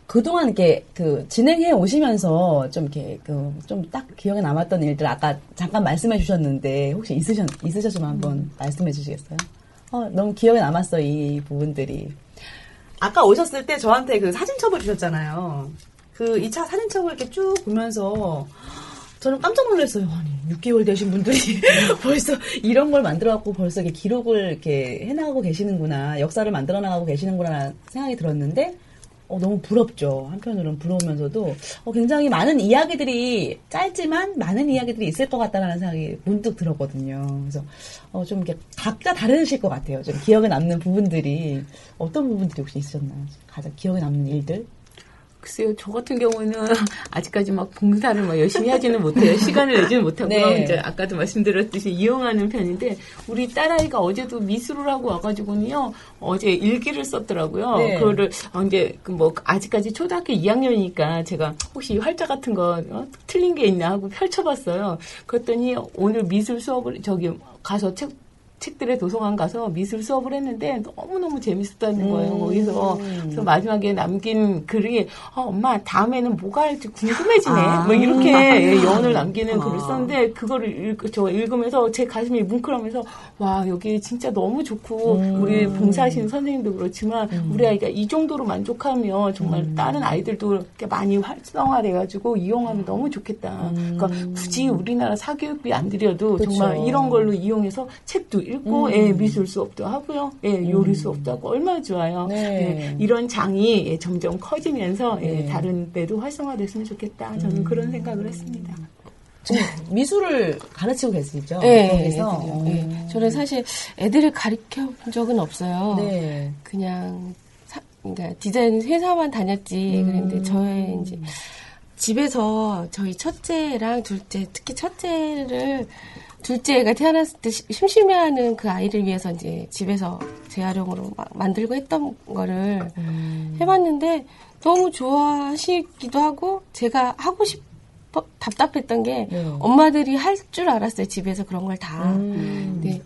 그동안 이렇게 그 진행해 오시면서 좀 이렇게 그 좀 딱 기억에 남았던 일들 아까 잠깐 말씀해 주셨는데 혹시 있으셨 있으셨으면 한번 말씀해 주시겠어요? 어, 너무 기억에 남았어 이 부분들이. 아까 오셨을 때 저한테 그 사진첩을 주셨잖아요. 그 2차 사진첩을 이렇게 쭉 보면서 저는 깜짝 놀랐어요. 아니, 6개월 되신 분들이 벌써 이런 걸 만들어갖고 벌써 이렇게 기록을 이렇게 해나가고 계시는구나, 역사를 만들어 나가고 계시는구나 생각이 들었는데, 어, 너무 부럽죠. 한편으로는 부러우면서도 어, 굉장히 많은 이야기들이 짧지만 많은 이야기들이 있을 것 같다라는 생각이 문득 들었거든요. 그래서 어, 좀 이렇게 각자 다르실 것 같아요. 좀 기억에 남는 부분들이 어떤 부분들이 혹시 있으셨나요? 가장 기억에 남는 일들? 글쎄요, 저 같은 경우는 아직까지 막 봉사를 막 열심히 하지는 못해요. 시간을 내지는 못하고요. 네. 이제 아까도 말씀드렸듯이 이용하는 편인데, 우리 딸아이가 어제도 미술을 하고 와가지고는요, 어제 일기를 썼더라고요. 네. 그거를, 어, 이제, 그 뭐, 아직까지 초등학교 2학년이니까 제가 혹시 이 활자 같은 거 어? 틀린 게 있나 하고 펼쳐봤어요. 그랬더니 오늘 미술 수업을, 저기, 가서 책, 책들의 도서관 가서 미술 수업을 했는데 너무너무 재밌었다는 거예요. 거기서. 그래서 마지막에 남긴 글이 어, 엄마 다음에는 뭐가 할지 궁금해지네. 아. 뭐 이렇게 예, 여운을 남기는 글을 썼는데 그거를 읽, 저 읽으면서 제 가슴이 뭉클하면서 와 여기 진짜 너무 좋고 우리 봉사하시는 선생님도 그렇지만 우리 아이가 이 정도로 만족하면 정말 다른 아이들도 이렇게 많이 활성화돼 가지고 이용하면 너무 좋겠다. 그러니까 굳이 우리나라 사교육비 안 들여도 그쵸. 정말 이런 걸로 이용해서 책도 읽고 예, 미술 수업도 하고요. 예, 요리 수업도 하고 얼마나 좋아요. 네. 예, 이런 장이 예, 점점 커지면서 예, 네. 다른 데도 활성화됐으면 좋겠다. 저는 그런 생각을 했습니다. 지금 미술을 가르치고 계시죠? 네? 애들이요. 네. 저는 사실 애들을 가르쳐 본 적은 없어요. 네. 그냥 사- 그러니까 디자인 회사만 다녔지. 그런데 저의 이제 집에서 저희 첫째랑 둘째, 특히 첫째를 둘째가 태어났을 때 시- 심심해하는 그 아이를 위해서 이제 집에서 재활용으로 막 만들고 했던 거를 해봤는데 너무 좋아하시기도 하고 제가 하고 싶어 답답했던 게 네. 엄마들이 할 줄 알았어요 집에서 그런 걸 다. 음. 근데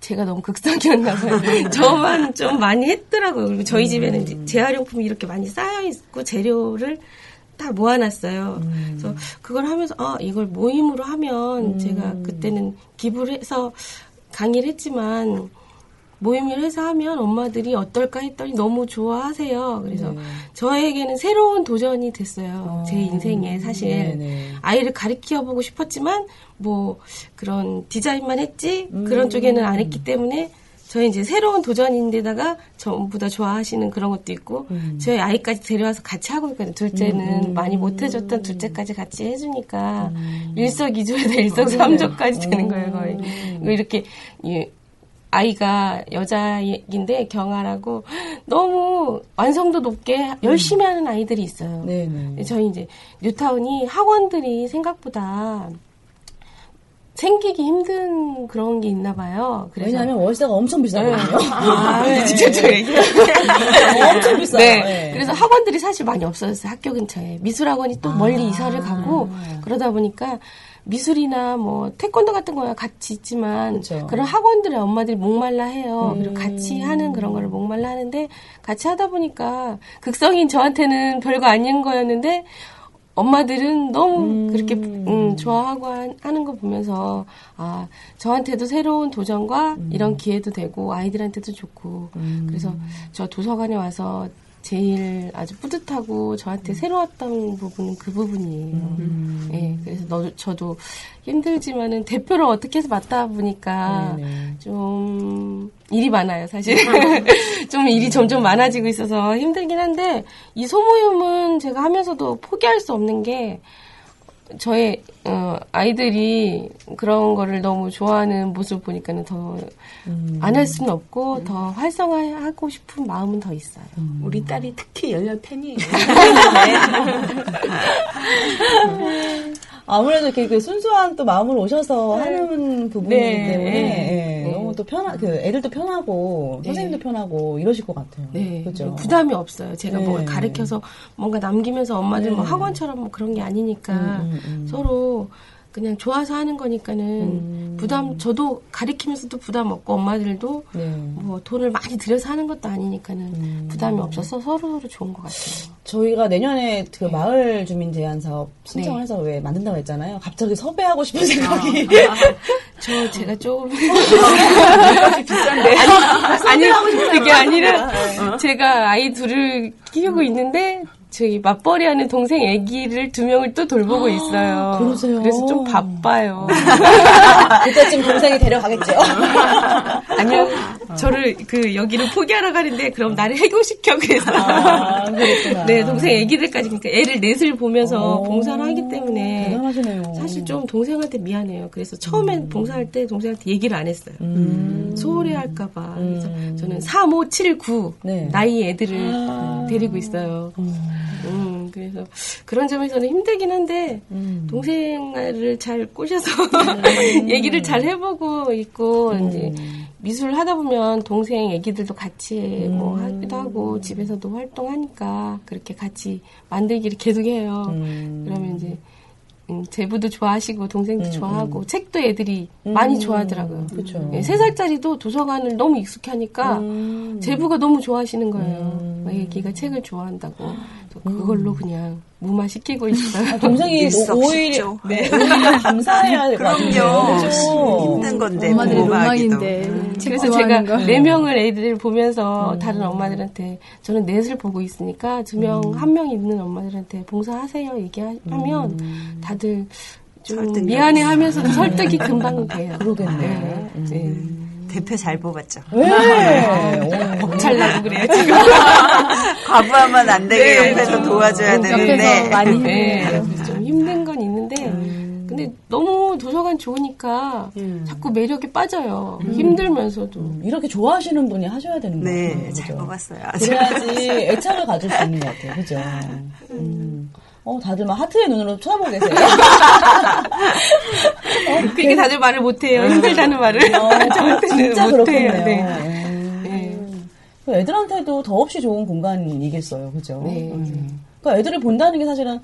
제가 너무 극성이었나 봐요. 저만 좀 많이 했더라고요. 그리고 저희 집에는 이제 재활용품이 이렇게 많이 쌓여 있고 재료를 다 모아놨어요. 그래서 그걸 하면서 아 이걸 모임으로 하면 제가 그때는 기부를 해서 강의를 했지만 모임을 해서 하면 엄마들이 어떨까 했더니 너무 좋아하세요. 그래서 저에게는 새로운 도전이 됐어요. 제 인생에 사실 네네. 아이를 가르쳐 보고 싶었지만 뭐 그런 디자인만 했지 그런 쪽에는 안 했기 때문에 저희 이제 새로운 도전인데다가 전부 다 좋아하시는 그런 것도 있고 저희 아이까지 데려와서 같이 하고 있거든요. 둘째는 많이 못해줬던 둘째까지 같이 해주니까 일석이조에다 일석삼조까지 되는 거예요 거의. 이렇게 이 아이가 여자인데 경아라고 너무 완성도 높게 열심히 하는 아이들이 있어요. 네네. 저희 이제 뉴타운이 학원들이 생각보다 생기기 힘든 그런 게 있나 봐요. 그래서 왜냐하면 월세가 엄청 비싸거든요. 아, 네. 직접적으로 얘기해요. 엄청 비싸요. 네. 네. 그래서 학원들이 사실 많이 없어졌어요. 학교 근처에. 미술학원이 또 멀리 이사를 가고 그러다 보니까 미술이나 뭐 태권도 같은 거야 같이 있지만 그쵸. 그런 학원들의 엄마들이 목말라 해요. 그리고 같이 하는 그런 거를 목말라 하는데 같이 하다 보니까 극성인 저한테는 별거 아닌 거였는데 엄마들은 너무 그렇게 음, 좋아하고 한- 하는 거 보면서 아 저한테도 새로운 도전과 이런 기회도 되고 아이들한테도 좋고. 그래서 저 도서관에 와서 제일 아주 뿌듯하고 저한테 새로웠던 부분은 그 부분이에요. 예, 그래서 너, 저도 힘들지만은 대표를 어떻게 해서 맡다 보니까 네네. 좀 일이 많아요, 사실. 좀 일이 점점 많아지고 있어서 힘들긴 한데 이 소모임은 제가 하면서도 포기할 수 없는 게 저의 어, 아이들이 그런 거를 너무 좋아하는 모습 보니까는 더 안할 수는 없고 더 활성화하고 싶은 마음은 더 있어요. 우리 딸이 특히 열렬 팬이에요. 아무래도 이렇게 그 순수한 또 마음으로 오셔서 네. 하는 부분이기 네. 때문에 네. 예, 너무 또 편하, 그 애들도 편하고 선생님도 편하고 이러실 것 같아요. 네, 그죠? 부담이 없어요. 제가 네. 뭐 가르쳐서 뭔가 남기면서 엄마들 뭐 네. 학원처럼 뭐 그런 게 아니니까 음, 음. 서로 그냥 좋아서 하는 거니까는 음. 부담 저도 가르치면서도 부담 없고 엄마들도 네. 뭐 돈을 많이 들여서 하는 것도 아니니까는 음. 부담이 없어서 서로 서로 좋은 것 같아요. 저희가 내년에 그 마을 주민 제안 사업 신청을 네. 해서 왜 만든다고 했잖아요. 갑자기 섭외하고 싶은 생각이. 저 제가 조금 비싼데 아니 아니 그게 아니라 제가 아이 둘을 키우고 있는데 저희 맞벌이 하는 동생 아기를 두 명을 또 돌보고 있어요. 그러세요? 그래서 좀 바빠요. 그때쯤 동생이 데려가겠죠. 아니요, 저를 그 여기를 포기하러 가는데 그럼 나를 해고시켜 그래서 아. 네 동생 아기들까지 그러니까 애를 넷을 보면서 오, 봉사를 하기 때문에 대단하시네요. 사실 좀 동생한테 미안해요. 그래서 처음엔 봉사할 때 동생한테 얘기를 안 했어요. 음. 소홀해 할까봐. 그래서 음. 저는 3, 5, 7, 9 네. 나이 애들을 아. 데리고 있어요. 음, 그래서 그런 점에서는 힘들긴 한데 음. 동생을 잘 꼬셔서 얘기를 잘 해보고 있고 음. 이제 미술 하다 보면 동생 애기들도 같이 뭐 음. 하기도 하고 집에서도 활동하니까 그렇게 같이 만들기를 계속해요. 음. 그러면 이제 음, 제부도 좋아하시고 동생도 음, 좋아하고 책도 애들이 많이 좋아하하더라고요. 그쵸. 예, 세 살짜리도 도서관을 너무 익숙하니까 음. 제부가 너무 좋아하시는 거예요. 음. 막 애기가 책을 좋아한다고. 그걸로 그냥 무마시키고 있어요. 동생이 오- 오히려 네, 오히려 감사해야 될것 같아요. 그럼요. 그죠? 힘든 건데 엄마들의. 로망인데 음. 책 그래서 제가 거. 네 명을 애들 보면서 다른 엄마들한테 저는 넷을 보고 있으니까 두 명한명 있는 엄마들한테 봉사하세요 얘기하면 다들 좀 설득력이 미안해하면서도 설득이 금방 돼요. 그러겠네. 네. 네. 대표 잘 뽑았죠. 네. 벅찰나고 그래요 지금. 과부하면 안 되게 네, 옆에서 좀 도와줘야 옆에서 되는데 많이 네, 좀 힘든 건 있는데 근데 너무 도서관 좋으니까 자꾸 매력에 빠져요. 힘들면서도. 이렇게 좋아하시는 분이 하셔야 되는 거예요. 네, 잘 뽑았어요. 그래야지 애착을 가질 수 있는 것 같아요. 그죠? 음. 어, 다들 막 하트의 눈으로 쳐다보고 계세요. 그게 다들 말을 못해요. 힘들다는 말을. 어, 저한테는 진짜 못해요. 네. 음. 네. 그 애들한테도 더없이 좋은 공간이겠어요. 그죠? 네. 음. 그러니까 애들을 본다는 게 사실은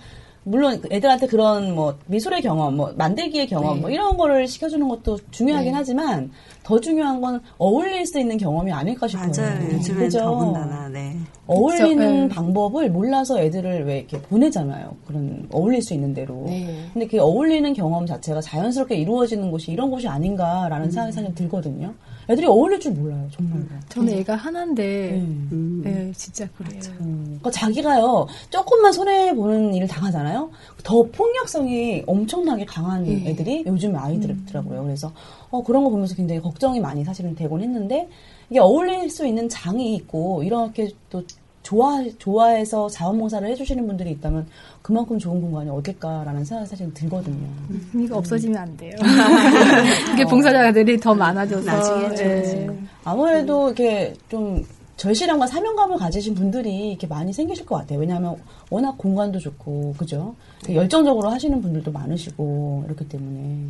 물론 애들한테 그런 뭐 미술의 경험, 뭐 만들기의 경험, 네. 뭐 이런 거를 시켜주는 것도 중요하긴 네. 하지만 더 중요한 건 어울릴 수 있는 경험이 아닐까 싶어요. 맞아요. 요즘엔 그죠? 더군다나 네. 어울리는 그쵸, 네. 방법을 몰라서 애들을 왜 이렇게 보내잖아요. 그런 어울릴 수 있는 대로. 네. 근데 그 어울리는 경험 자체가 자연스럽게 이루어지는 곳이 이런 곳이 음. 아닌가라는 생각이 사실 들거든요. 애들이 어울릴 줄 몰라요, 정말로. 저는 애가 하나인데 음. 네, 진짜 그래요. 음. 그러니까 자기가요 조금만 손해 보는 일을 당하잖아요. 더 폭력성이 엄청나게 강한 예. 애들이 요즘 아이들이더라고요. 그래서 어, 그런 거 보면서 굉장히 걱정이 많이 사실은 되곤 했는데 이게 어울릴 수 있는 장이 있고 이렇게 또 좋아 좋아해서 자원봉사를 해주시는 분들이 있다면 그만큼 좋은 공간이 어딜까라는 생각이 사실 들거든요. 이거 없어지면 안 돼요. 이게 봉사자들이 더 많아져서 나중에 좀 예. 아무래도 이렇게 좀 절실함과 사명감을 가지신 분들이 이렇게 많이 생기실 것 같아요. 왜냐하면 워낙 공간도 좋고, 그죠? 되게 열정적으로 하시는 분들도 많으시고, 이렇기 때문에.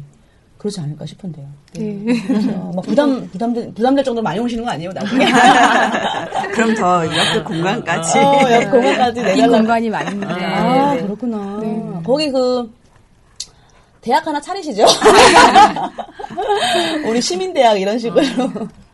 그렇지 않을까 싶은데요. 네. 그래서 막 부담, 부담될, 부담될 정도로 많이 오시는 거 아니에요, 나중에? 그럼 더 옆에 공간까지. 어, 옆 공간까지 빈 내달라고. 공간이 많은데 아, 네. 그렇구나. 거기 그, 대학 하나 차리시죠? 우리 시민대학 이런 식으로.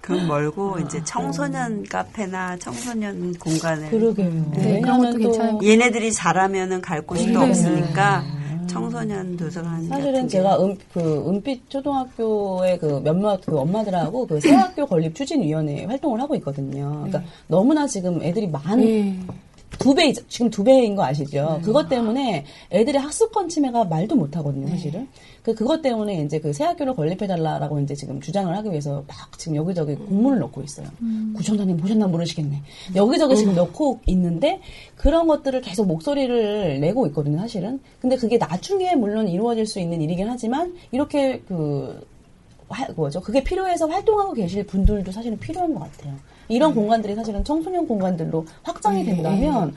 그럼 멀고 이제 청소년 카페나 청소년 공간을 그러게요. 네, 그런 것도 괜찮은 얘네들이 자라면은 갈 곳이 또 네. 없으니까 청소년 도서관 사실은 제가 은, 그 은빛 초등학교의 그 몇몇 그 엄마들하고 그 새학교 건립 추진위원회 활동을 하고 있거든요. 그러니까 너무나 지금 애들이 많, 네. 두 배, 지금 두 배인 거 아시죠? 그것 때문에 애들의 학습권 침해가 말도 못 하거든요, 사실은. 그, 그것 때문에 이제 그 새 학교를 건립해달라고 이제 지금 주장을 하기 위해서 막 지금 여기저기 공문을 넣고 있어요. 구청장님 보셨나 모르시겠네. 여기저기 지금 넣고 있는데 그런 것들을 계속 목소리를 내고 있거든요, 사실은. 근데 그게 나중에 물론 이루어질 수 있는 일이긴 하지만 이렇게 그, 화- 뭐죠? 그게 필요해서 활동하고 계실 분들도 사실은 필요한 것 같아요. 이런 공간들이 사실은 청소년 공간들로 확장이 네. 된다면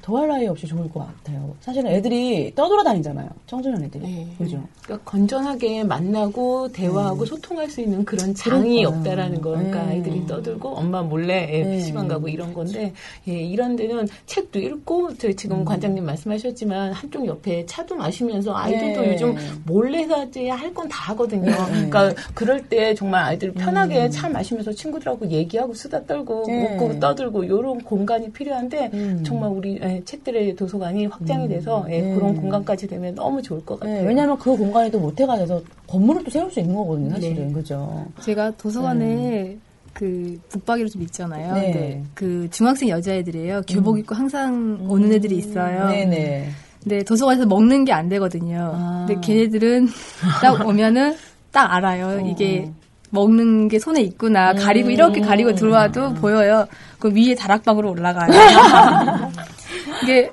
더할 나위 없이 좋을 것 같아요. 사실은 애들이 떠돌아다니잖아요. 청소년 애들이. 네. 그죠? 그러니까 건전하게 만나고 대화하고 소통할 수 있는 그런 장이. 없다라는 거. 그러니까 네. 아이들이 떠들고 엄마 몰래 예, 네. PC방 가고 이런 건데 예, 이런 데는 책도 읽고 저 지금 음. 관장님 말씀하셨지만 한쪽 옆에 차도 마시면서 아이들도 네. 요즘 몰래 가지 할건 다 하거든요. 네. 그러니까 그럴 때 정말 아이들 편하게 차 마시면서 친구들하고 얘기하고 수다 떨고 네. 웃고 떠들고 이런 공간이 필요한데 음. 정말 우리 예, 책들의 도서관이 확장이 돼서 예, 네. 그런 공간까지 되면 너무 좋을 것 같아요. 네, 왜냐하면 그 공간이 또 모태가 돼서 건물을 또 세울 수 있는 거거든요, 사실은. 네. 그죠? 제가 도서관에 그 북박이로 좀 있잖아요. 네. 근데 그 중학생 여자애들이에요. 교복 입고 항상 오는 애들이 있어요. 네네. 근데 도서관에서 먹는 게 안 되거든요. 아. 근데 걔네들은 딱 오면은 딱 알아요. 이게 먹는 게 손에 있구나. 가리고 이렇게 가리고 들어와도 보여요. 그 위에 다락방으로 올라가요. 이게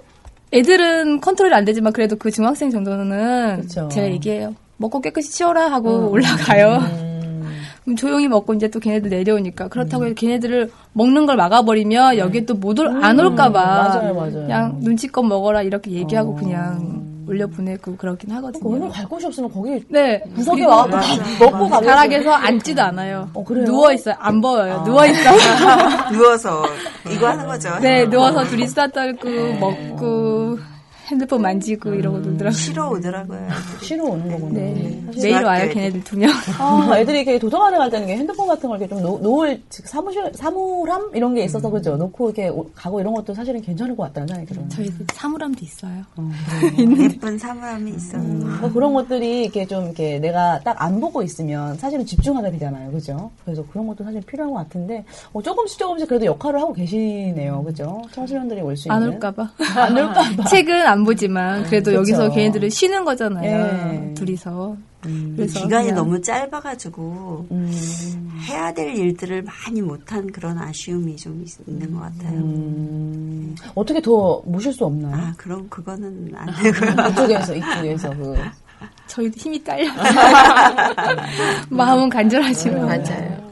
애들은 컨트롤이 안 되지만 그래도 그 중학생 정도는 그쵸. 제가 얘기해요. 먹고 깨끗이 치워라 하고 올라가요. 그럼 조용히 먹고 이제 또 걔네들 내려오니까 그렇다고 해서 걔네들을 먹는 걸 막아버리면 여기에 또 못안 올까봐 맞아요, 맞아요. 그냥 눈치껏 먹어라 이렇게 얘기하고 그냥 올려보내고 그러긴 그러니까 오늘 하거든요. 갈 곳이 없으면 거기 네. 구석에 밥 먹고 가면 다락에서 앉지도 않아요. 어, 그래요? 누워 있어요. 안 보여요. 누워 있어요. 누워서 이거 하는 거죠. 네, 누워서 둘이 수다 떨고 먹고 핸드폰 만지고 이러고 놀더라고요. 쉬러 오더라고요. 쉬러 오는 거구나. 네. 매일 와요, 걔네들 두 명. 아, 애들이 이렇게 도서관에 갈 때는 핸드폰 같은 걸 이렇게 좀 놓, 놓을 즉 사무실 사물함 이런 게 있어서 그죠. 놓고 이렇게 오- 가고 이런 것도 사실은 괜찮을 것 같다는 생각이 들어요. 저희 사물함도 있어요. 예쁜 사물함이 있어요. 뭐 그런 것들이 이렇게 좀 이렇게 내가 딱 안 보고 있으면 사실은 집중하게 되잖아요. 그죠? 그래서 그런 것도 사실 필요한 것 같은데 어, 조금씩 조금씩 그래도 역할을 하고 계시네요. 그죠? 청소년들이 올 수 있는. 안 올까봐. 안 올까봐. 책은 안 보지만 그래도 그쵸. 여기서 걔네들은 쉬는 거잖아요. 예. 둘이서. 그래서 기간이 그냥 너무 짧아가지고 음, 해야 될 일들을 많이 못한 그런 아쉬움이 좀 있- 있는 것 같아요. 음, 어떻게 더 모실 수 없나요? 아, 그럼 그거는 안 되고요. 이쪽에서 이쪽에서 그 저희도 힘이 딸려. 마음은 간절하지만. 맞아요.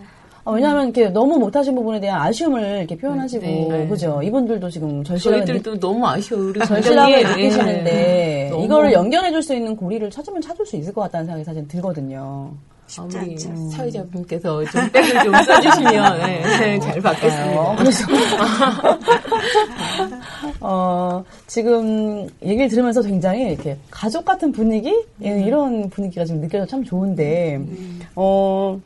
아, 왜냐하면 이렇게 너무 못하신 부분에 대한 아쉬움을 이렇게 표현하시고 네. 그죠? 이분들도 지금 절실하게 저희들도 너무 아쉬워요. 우리 절실하게 관장님. 느끼시는데 예. 너무 이거를 연결해 줄 수 있는 고리를 찾으면 찾을 수 있을 것 같다는 생각이 사실 들거든요. 우리 않죠. 사회자분께서 좀 백을 좀 써주시면 네, 잘 받겠습니다. 어, 그래서 어, 지금 얘기를 들으면서 굉장히 이렇게 가족 같은 분위기 예, 이런 분위기가 지금 느껴져 참 좋은데 어.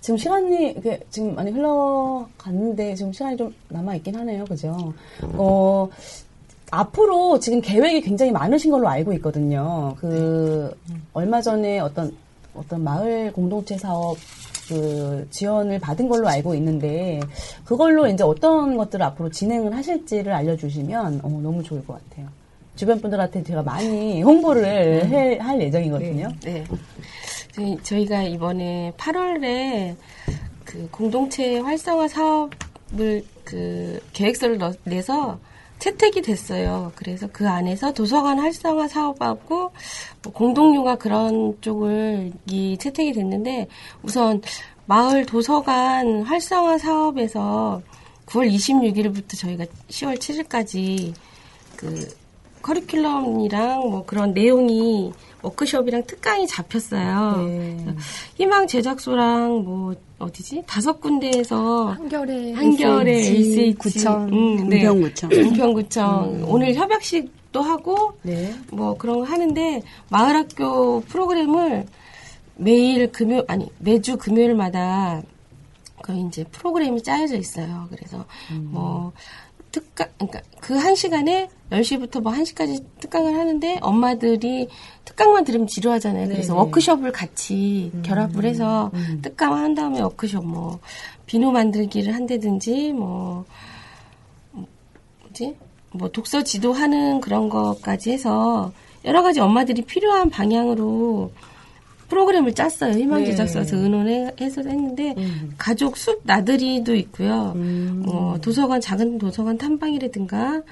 지금 시간이 지금 많이 흘러갔는데 지금 시간이 좀 남아 있긴 하네요, 그죠? 어 앞으로 지금 계획이 굉장히 많으신 걸로 알고 있거든요. 그 얼마 전에 어떤 어떤 마을 공동체 사업 그 지원을 받은 걸로 알고 있는데 그걸로 이제 어떤 것들을 앞으로 진행을 하실지를 알려주시면 어, 너무 좋을 것 같아요. 주변 분들한테 제가 많이 홍보를 해- 할 예정이거든요. 네. 저희, 저희가 이번에 8월에 그 공동체 활성화 사업을 그 계획서를 넣- 내서 채택이 됐어요. 그래서 그 안에서 도서관 활성화 사업하고 뭐 공동육아 그런 쪽을 이 채택이 됐는데 우선 마을 도서관 활성화 사업에서 9월 26일부터 저희가 10월 7일까지 그 커리큘럼이랑 뭐 그런 내용이 워크숍이랑 특강이 잡혔어요. 네. 희망 제작소랑 뭐 어디지 다섯 군데에서 한결에 한결에 LCH 구청 음, 네. 은평구청. 은평구청 오늘 협약식도 하고 네. 뭐 그런 거 하는데 마을학교 프로그램을 매일 금요 아니 매주 금요일마다 그 이제 프로그램이 짜여져 있어요. 그래서 뭐 특강 그러니까 그 한 시간에 10시부터 뭐 1시까지 특강을 하는데 엄마들이 특강만 들으면 지루하잖아요. 그래서 네네. 워크숍을 같이 결합을 해서 특강 한 다음에 워크숍 뭐 비누 만들기를 한다든지 뭐 뭐지? 뭐 독서 지도하는 그런 것까지 해서 여러 가지 엄마들이 필요한 방향으로 프로그램을 짰어요. 희망 네. 제작소에서 의논해서 했는데 가족 숲 나들이도 있고요. 뭐 도서관 작은 도서관 탐방이라든가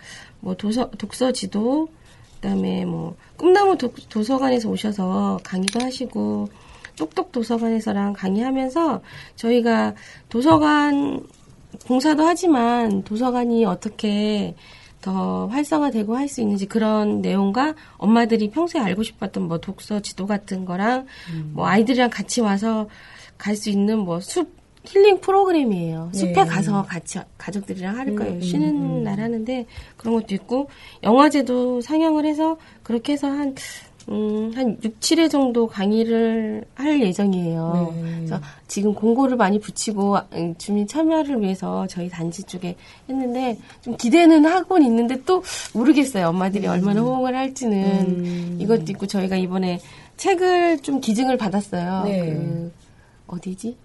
뭐 도서 독서 지도 그다음에 뭐 꿈나무 도, 도서관에서 오셔서 강의도 하시고 똑똑 도서관에서랑 강의하면서 저희가 도서관 봉사도 하지만 도서관이 어떻게 더 활성화되고 할 수 있는지 그런 내용과 엄마들이 평소에 알고 싶었던 뭐 독서 지도 같은 거랑 뭐 아이들이랑 같이 와서 갈 수 있는 뭐 숲 힐링 프로그램이에요. 숲에 네. 가서 같이 가족들이랑 할 거예요. 음, 쉬는 음, 음. 날 하는데 그런 것도 있고 영화제도 상영을 해서 그렇게 해서 한 음, 한 6, 7회 정도 강의를 할 예정이에요. 네. 그래서 지금 공고를 많이 붙이고 음, 주민 참여를 위해서 저희 단지 쪽에 했는데 좀 기대는 하곤 있는데 또 모르겠어요. 엄마들이 얼마나 호응을 할지는 음. 이것도 있고 저희가 이번에 책을 좀 기증을 받았어요. 네. 그 어디지?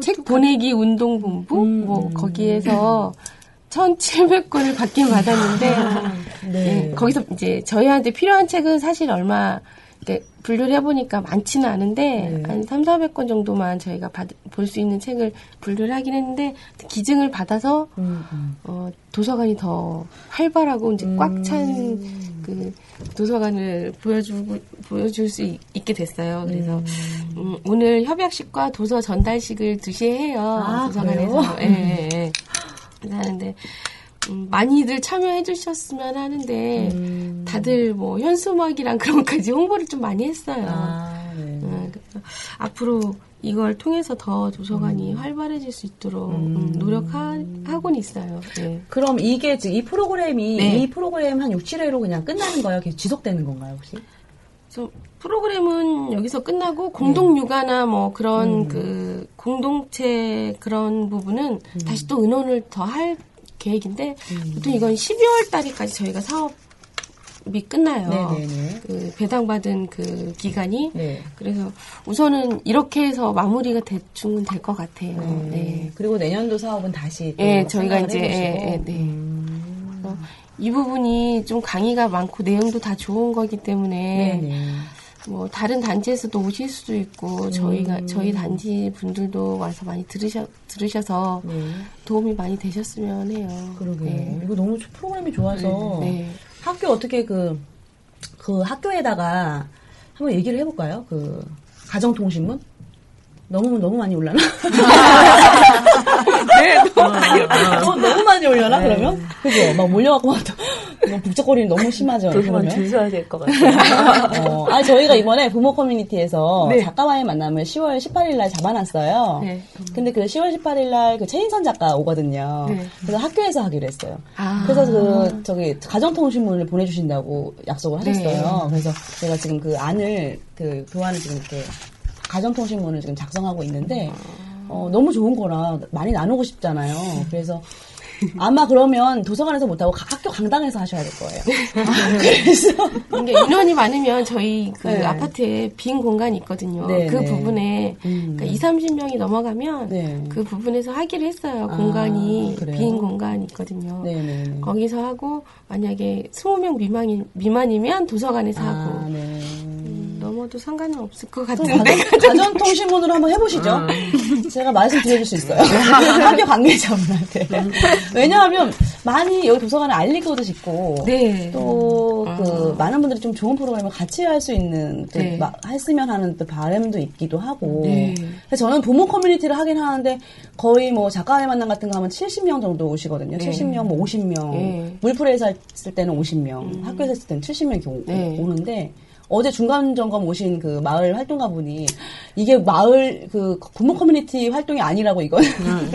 책 보내기 운동본부 음, 뭐 음. 거기에서 1,700권을 받긴 받았는데 네. 예, 거기서 이제 저희한테 필요한 책은 사실 얼마 분류를 해보니까 많지는 않은데 네. 한 3, 400권 정도만 저희가 볼 수 있는 책을 분류를 하긴 했는데 기증을 받아서 음, 음. 어, 도서관이 더 활발하고 이제 꽉 찬 그 도서관을 보여주고 보여줄 수 있, 게 됐어요. 그래서 음, 오늘 협약식과 도서 전달식을 2시에 해요. 아, 도서관에서. 예, 예, 예. 하는데 음, 많이들 참여해 주셨으면 하는데 음. 다들 뭐 현수막이랑 그런 것까지 홍보를 좀 많이 했어요. 아, 네. 음, 앞으로 이걸 통해서 더 도서관이 활발해질 수 있도록 음, 노력하고는 있어요. 네. 그럼 이게 지금 이 프로그램이 네. 이 프로그램 한 6, 7회로 그냥 끝나는 거예요? 계속 지속되는 건가요, 혹시? 그래서 프로그램은 여기서 끝나고 공동 육아나 뭐 그런 그 공동체 그런 부분은 다시 또 의논을 더할 계획인데 보통 이건 12월 달까지 저희가 사업이 끝나요. 네네네. 그 배당받은 그 기간이 네. 그래서 우선은 이렇게 해서 마무리가 대충은 될 것 같아요. 네. 네. 그리고 내년도 사업은 다시 또 예, 저희가 이제. 예, 예, 네. 음. 이 부분이 좀 강의가 많고 내용도 다 좋은 거기 때문에 네네. 뭐 다른 단지에서도 오실 수도 있고 저희가 저희 단지 분들도 와서 많이 들으셔 들으셔서 네. 도움이 많이 되셨으면 해요. 그러게요. 네. 이거 너무 조- 프로그램이 좋아서 네. 학교 어떻게 그, 그 학교에다가 한번 얘기를 해볼까요? 그 가정통신문? 너무 너무 많이 올라나? 네, 너무 많이 올라나. 너무 많이 올려나 그러면? 그죠? 막 몰려갖고 막 또- 뭐 북적거리는 너무 심하죠. 그러면. 줄 서야 될 것 같아요. 어, 아 저희가 이번에 부모 커뮤니티에서 네. 작가와의 만남을 10월 18일 날 잡아놨어요. 네. 근데 그 10월 18일 날 그 최인선 작가 오거든요. 네. 그래서 학교에서 하기로 했어요. 아. 그래서 그 저기 가정통신문을 보내주신다고 약속을 하셨어요. 네. 그래서 제가 지금 그 안을 그 교환을 지금 이렇게 가정통신문을 지금 작성하고 있는데 어, 너무 좋은 거라 많이 나누고 싶잖아요. 그래서 아마 그러면 도서관에서 못하고 가- 학교 강당에서 하셔야 될 거예요. 그래서 이게 인원이 많으면 저희 그 네. 아파트에 빈 공간이 있거든요. 네, 그 네. 부분에 음. 그러니까 2, 30명이 넘어가면 네. 그 부분에서 하기로 했어요. 아, 공간이 그래요? 빈 공간이 있거든요. 네네네. 거기서 하고 만약에 20명 미만이, 미만이면 도서관에서 하고 아, 네. 음, 넘어도 상관은 없을 것또 같은데 가전, 가전 통신문으로 한번 해보시죠. 제가 말씀드려줄 수 있어요. 학교 관계자분한테. 왜냐하면 많이 여기 도서관에 알리고도 싶고 네. 또 아. 그 많은 분들이 좀 좋은 프로그램을 같이 할 수 있는 그 네. 막 했으면 하는 또 바람도 있기도 하고 네. 그래서 저는 부모 커뮤니티를 하긴 하는데 거의 뭐 작가의 만남 같은 거 하면 70명 정도 오시거든요. 네. 70명, 뭐 50명. 네. 물풀에서 했을 때는 50명, 학교에서 했을 때는 70명 이렇게 오, 네. 오는데 어제 중간 점검 오신 그 마을 활동가 분이 이게 마을 그 부모 커뮤니티 활동이 아니라고 이건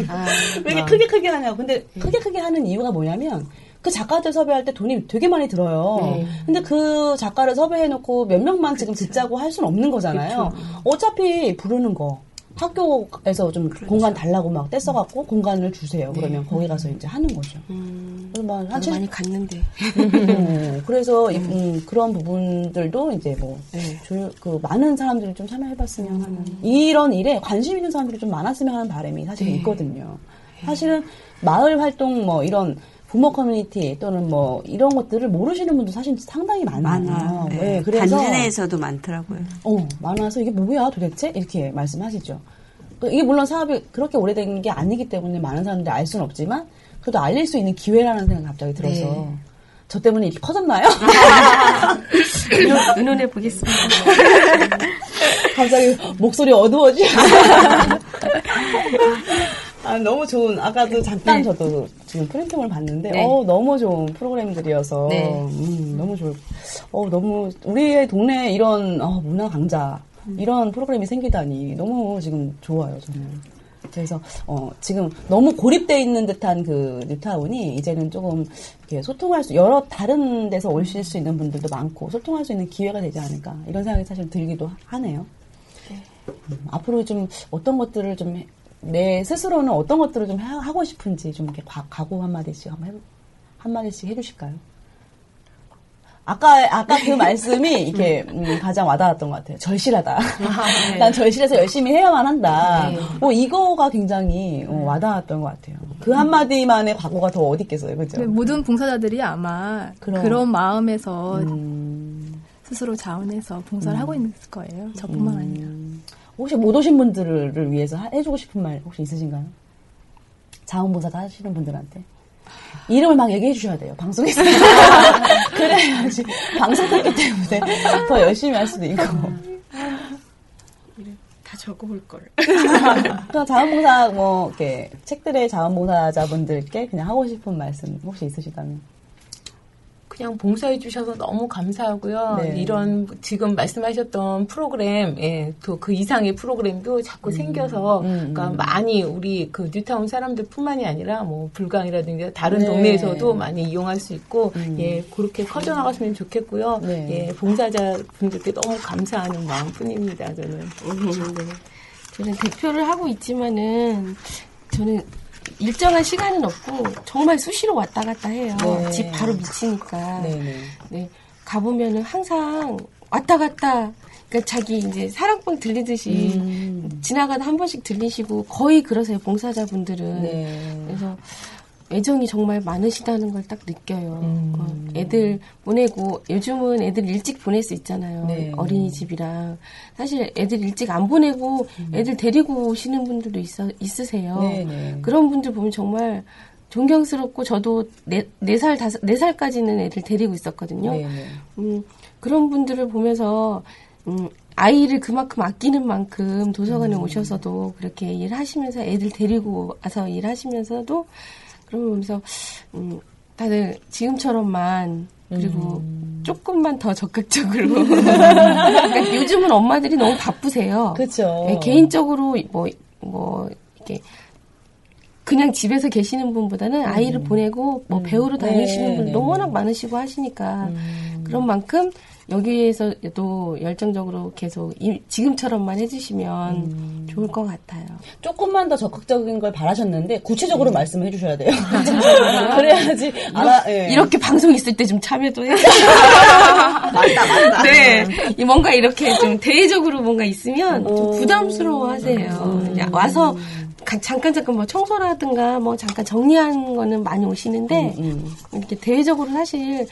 아, 왜 이렇게 크게 크게 하냐고. 근데 크게 크게 하는 이유가 뭐냐면 그 작가들 섭외할 때 돈이 되게 많이 들어요. 네. 근데 그 작가를 섭외해놓고 몇 명만 지금 듣자고 할 수는 없는 거잖아요. 어차피 부르는 거. 학교에서 좀 공간 달라고 막 떼써갖고 공간을 주세요. 그러면 거기 가서 이제 하는 거죠. 음, 막한 저도 70, 많이 갔는데 음, 그래서 이- 음, 그런 부분들도 이제 뭐 네. 조- 그 많은 사람들이 좀 참여해봤으면 하는 이런 일에 관심 있는 사람들이 좀 많았으면 하는 바람이 사실 네. 있거든요. 사실은 마을 활동 뭐 이런 부모 커뮤니티 또는 뭐 이런 것들을 모르시는 분도 사실 상당히 많아요. 네. 네, 그래서 단지 내에서도 많더라고요. 어, 많아서 이게 뭐야 도대체? 이렇게 말씀하시죠. 그 이게 물론 사업이 그렇게 오래된 게 아니기 때문에 많은 사람들이 알 수는 없지만 그래도 알릴 수 있는 기회라는 생각이 갑자기 들어서 네. 저 때문에 이렇게 커졌나요? 의논해 보겠습니다. 갑자기 목소리 어두워지. 아, 너무 좋은, 아까도 잠깐 저도 지금 프린팅을 봤는데, 네. 어, 너무 좋은 프로그램들이어서, 네. 음, 너무 좋을, 어, 너무, 우리의 동네에 이런, 어, 문화 강자, 이런 프로그램이 생기다니, 너무 지금 좋아요, 저는. 그래서, 어, 지금 너무 고립돼 있는 듯한 그 뉴타운이 이제는 조금 이렇게 소통할 수, 여러 다른 데서 오실 수 있는 분들도 많고, 소통할 수 있는 기회가 되지 않을까, 이런 생각이 사실 들기도 하네요. 음, 앞으로 좀 어떤 것들을 좀 내 스스로는 어떤 것들을 좀 하- 하고 싶은지 좀 이렇게 과- 각오 한 마디씩 한번 해, 한 마디씩 해주실까요? 아까 아까 그 말씀이 이게 음, 가장 와닿았던 것 같아요. 절실하다. 난 절실해서 열심히 해야만 한다. 뭐 이거가 굉장히 어, 와닿았던 것 같아요. 그 한마디만의 각오가 더 어디 있겠어요, 그죠? 근데 모든 봉사자들이 아마 그럼. 그런 마음에서 음, 스스로 자원해서 봉사를 하고 있을 거예요. 저뿐만 아니라. 혹시 못 오신 분들을 위해서 하- 해주고 싶은 말 혹시 있으신가요? 자원봉사 하시는 분들한테. 이름을 막 얘기해 주셔야 돼요. 방송에서. 그래야지. 방송 탔기 때문에 더 열심히 할 수도 있고. 다 적어볼 걸. 그럼 자원봉사, 뭐, 이렇게, 책들의 자원봉사자분들께 그냥 하고 싶은 말씀 혹시 있으시다면? 그냥 봉사해 주셔서 너무 감사하고요. 네. 이런 지금 말씀하셨던 프로그램, 예, 또 그 이상의 프로그램도 자꾸 생겨서, 음, 그러니까 음. 많이 우리 그 뉴타운 사람들뿐만이 아니라 뭐 불강이라든지 다른 네. 동네에서도 많이 이용할 수 있고, 음. 예, 그렇게 커져 나갔으면 좋겠고요. 네. 예, 봉사자 분들께 너무 감사하는 마음뿐입니다. 저는. 네. 저는 대표를 하고 있지만은 저는 일정한 시간은 없고 정말 수시로 왔다 갔다 해요. 네. 집 바로 밑이니까. 네네. 네. 가보면은 항상 왔다 갔다. 그러니까 자기 이제 사랑방 들리듯이 음. 지나가다 한 번씩 들리시고 거의 그러세요 봉사자분들은. 네. 그래서 애정이 정말 많으시다는 걸 딱 느껴요. 음. 어, 애들 보내고 요즘은 애들 일찍 보낼 수 있잖아요. 네. 어린이집이랑 사실 애들 일찍 안 보내고 애들 데리고 오시는 분들도 있어, 있으세요. 음. 네, 네. 그런 분들 보면 정말 존경스럽고 저도 네, 네 살, 다섯, 네 살까지는 애들 데리고 있었거든요. 네네. 음, 그런 분들을 보면서 음, 아이를 그만큼 아끼는 만큼 도서관에 음. 오셔서도 그렇게 일하시면서 애들 데리고 와서 일하시면서도 그러면서 음, 다들 지금처럼만 그리고 음. 조금만 더 적극적으로 그러니까 요즘은 엄마들이 너무 바쁘세요. 그쵸. 네, 개인적으로 뭐 뭐 이렇게 그냥 집에서 계시는 분보다는 아이를 보내고 뭐 배우러 다니시는 음. 네, 분들도 네, 워낙 네. 많으시고 하시니까 음. 그런 만큼 여기에서도 열정적으로 계속 이- 지금처럼만 해주시면 음. 좋을 것 같아요. 조금만 더 적극적인 걸 바라셨는데 구체적으로 말씀해 주셔야 돼요. 그래야지 알아. 예. 이렇게 방송 있을 때 좀 참여도 해. 맞다 맞다. 네, 이 뭔가 이렇게 좀 대외적으로 뭔가 있으면 좀 어. 부담스러워하세요. 이제 와서 가- 잠깐 잠깐 뭐 청소라든가 뭐 잠깐 정리하는 거는 많이 오시는데 음. 이렇게 대외적으로 사실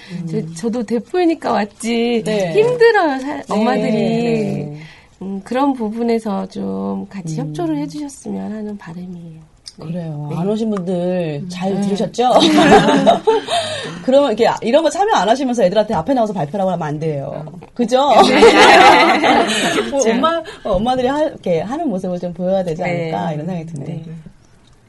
저, 도 대표이니까 왔지 네. 힘들어요 사- 엄마들이 네. 음, 그런 부분에서 좀 같이 협조를 해주셨으면 하는 바람이에요. 그래요. 안 오신 분들 잘 들으셨죠? 그러면 이렇게 이런 거 참여 안 하시면서 애들한테 앞에 나와서 발표라고 하면 안 돼요. 그죠? 뭐 엄마 엄마들이 하, 이렇게 하는 모습을 좀 보여야 되지 않을까 이런 생각이 드네요.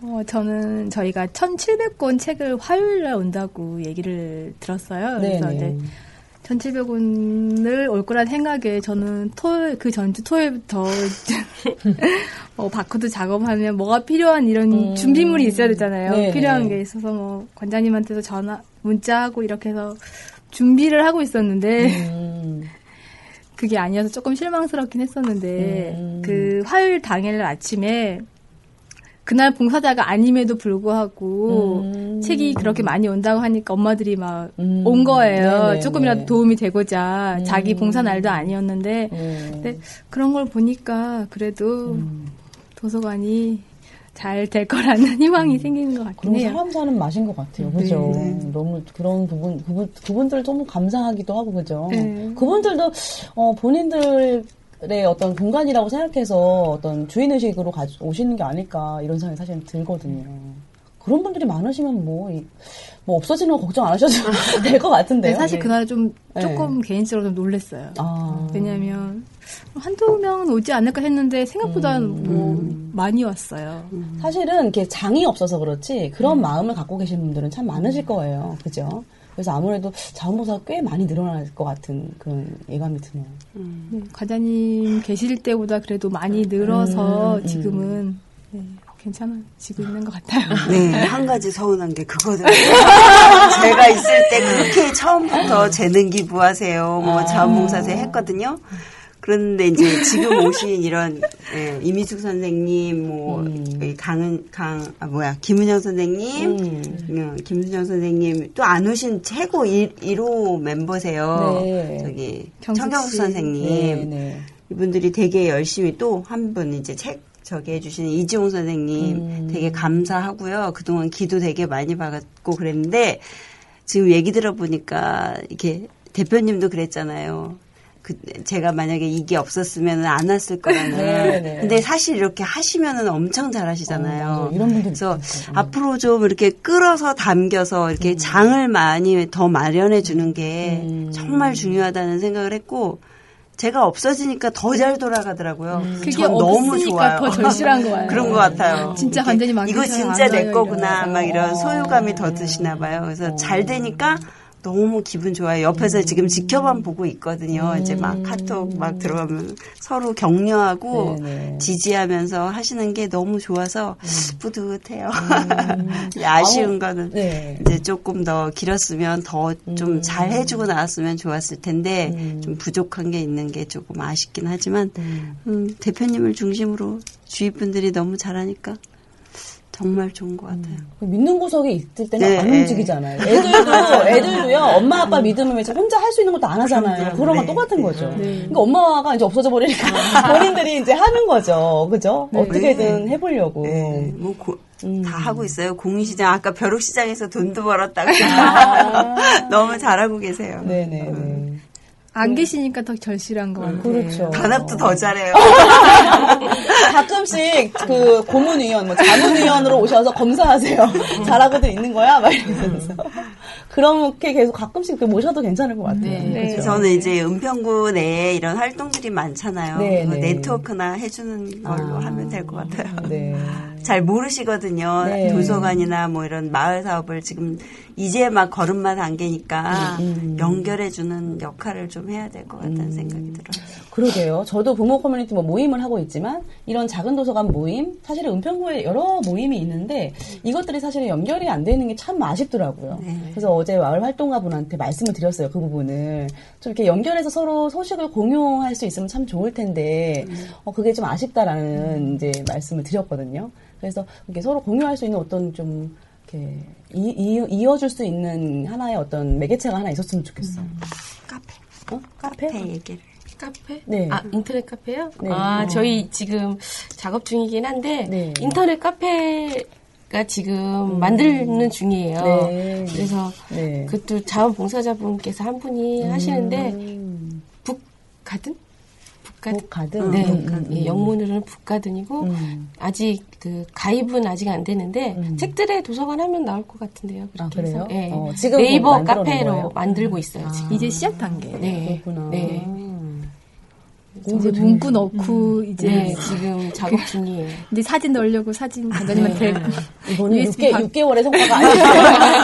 어, 저는 저희가 1,700권 책을 화요일에 온다고 얘기를 들었어요. 그래서 네네. 이제 1,700권을 올 거란 생각에 저는 토요일, 그 전주 토요일부터 뭐 바코드 작업하면 뭐가 필요한 이런 준비물이 있어야 되잖아요. 네네. 필요한 게 있어서 뭐 관장님한테도 전화, 문자하고 이렇게 해서 준비를 하고 있었는데 음, 그게 아니어서 조금 실망스럽긴 했었는데 음. 그 화요일 당일 아침에 그날 봉사자가 아님에도 불구하고 음. 책이 그렇게 많이 온다고 하니까 엄마들이 막 음. 온 거예요. 네네, 조금이라도 네. 도움이 되고자 자기 음. 봉사 날도 아니었는데 음. 근데 그런 걸 보니까 그래도 도서관이 잘 될 거라는 희망이 생기는 것 같긴 그런 해요. 사람 사는 맛인 것 같아요. 그죠? 너무 그런 부분, 그분, 그분들 좀 감사하기도 하고, 그죠? 네. 그분들도, 어, 본인들 의 어떤 공간이라고 생각해서 어떤 주인의식으로 가, 오시는 게 아닐까, 이런 생각이 사실 들거든요. 그런 분들이 많으시면 뭐, 이- 뭐 없어지는 거 걱정 안 하셔도 될 것 같은데요. 네, 사실 네. 그날 좀 네. 조금 개인적으로 좀 놀랐어요. 아. 왜냐면 한두 명은 오지 않을까 했는데 생각보다 음. 뭐 많이 왔어요. 사실은 이렇게 장이 없어서 그렇지 그런 마음을 갖고 계신 분들은 참 많으실 거예요. 그죠? 그래서 아무래도 자원봉사가 꽤 많이 늘어날 것 같은 그런 예감이 드네요. 네, 과장님 계실 때보다 그래도 많이 늘어서 음, 지금은 네, 괜찮아지고 있는 것 같아요. 네, 한 가지 서운한 게 그거든요. 제가 있을 때 그렇게 처음부터 재능 기부하세요, 뭐 자원봉사세 했거든요. 그런데 이제 지금 오신 이런 예, 이미숙 선생님, 뭐이 강은 강 아, 뭐야 김은영 선생님, 어, 김순정 선생님 또 안 오신 최고 1, 1호 멤버세요. 네. 저기 경숙 청경수 씨. 선생님. 네, 네. 이분들이 되게 열심히 또 한 분 이제 책 저기 해주시는 이지홍 선생님 음. 되게 감사하고요. 그동안 기도 되게 많이 받았고 그랬는데 지금 얘기 들어보니까 이렇게 대표님도 그랬잖아요. 그 제가 만약에 이게 없었으면 안 왔을 거라는. 네, 네. 근데 사실 이렇게 하시면은 엄청 어, 잘하시잖아요. 맞아요. 이런 분들 그래서 있어요. 앞으로 좀 이렇게 끌어서 담겨서 이렇게 음. 장을 많이 더 마련해 주는 게 정말 중요하다는 생각을 했고 제가 없어지니까 더 잘 돌아가더라고요. 그게 전 너무 좋아요. 더 절실한 거예요. 그런 것 같아요. 진짜 이렇게 완전히. 이거 진짜 내안 거구나 가요, 막 이런 어. 소유감이 더 드시나 봐요. 그래서 잘 되니까 너무 기분 좋아요. 옆에서 지금 지켜만 보고 있거든요. 이제 막 카톡 막 들어가면 서로 격려하고 네네. 지지하면서 하시는 게 너무 좋아서 뿌듯해요. 아쉬운 거는 네. 이제 조금 더 길었으면 더 좀 잘 해주고 나왔으면 좋았을 텐데 좀 부족한 게 있는 게 조금 아쉽긴 하지만 음, 대표님을 중심으로 주위 분들이 너무 잘하니까 정말 좋은 것 같아요. 믿는 구석에 있을 때는 네, 안 네. 움직이잖아요. 애들도, 애들도요, 엄마, 아빠 믿으면 이제 혼자 할 수 있는 것도 안 하잖아요. 그럼요. 그런 건 네. 똑같은 거죠. 네. 그러니까 엄마가 이제 없어져 버리니까 본인들이 이제 하는 거죠. 그죠? 어떻게든 해보려고. 네, 뭐 고- 음. 다 하고 있어요. 공시장 아까 벼룩시장에서 돈도 벌었다고 너무 잘하고 계세요. 아. 네네네. 안 계시니까 더 절실한 것 같아요. 그렇죠. 단합도 더 잘해요. 가끔씩 그 고문위원, 뭐 자문위원으로 오셔서 검사하세요. 잘하고들 있는 거야? 막 이러면서. 그렇게 계속 가끔씩 그 모셔도 괜찮을 것 같아요. 네. 그죠? 저는 이제 은평구 내에 이런 활동들이 많잖아요. 네, 네. 네트워크나 해주는 걸로 아. 하면 될 것 같아요. 네. 잘 모르시거든요. 네. 도서관이나 뭐 이런 마을 사업을 지금 이제 막 걸음마 단계니까 음. 연결해주는 역할을 좀 해야 될 것 같다는 생각이 들어요. 그러게요. 저도 부모 커뮤니티 뭐 모임을 하고 있지만 이런 작은 도서관 모임, 사실은 은평구에 여러 모임이 있는데 이것들이 사실은 연결이 안 되는 게 참 아쉽더라고요. 네. 그래서 어제 마을 활동가 분한테 말씀을 드렸어요. 그 부분을 좀 이렇게 연결해서 서로 소식을 공유할 수 있으면 참 좋을 텐데 어, 그게 좀 아쉽다라는 이제 말씀을 드렸거든요. 그래서 이렇게 서로 공유할 수 있는 어떤 좀 이렇게 이, 이, 이어줄 수 있는 하나의 어떤 매개체가 하나 있었으면 좋겠어요. 카페. 어? 카페? 카페 얘기를. 카페? 네. 아, 인터넷 카페요? 네. 아, 어. 저희 지금 작업 중이긴 한데, 네. 인터넷 카페가 지금 만드는 중이에요. 네. 그래서 네. 그것도 자원봉사자분께서 한 분이 하시는데, 북가든? 북가든? 북가든? 네, 음, 음, 예, 음. 영문으로는 북가든이고, 음. 아직 그 가입은 아직 안 되는데, 음. 책들의 도서관 하면 나올 것 같은데요. 아, 그렇게 해서. 그래요? 예. 어, 지금 네이버 카페로 거예요? 만들고 있어요, 지금. 이제 시작 단계. 네. 그렇구나. 네. 이제 문구 넣고 이제 네, 지금 작업 중이에요. 이제 사진 넣으려고 사진 관장님한테 이거는 USB 6개, 바- 6개월의 성과가 아니에요.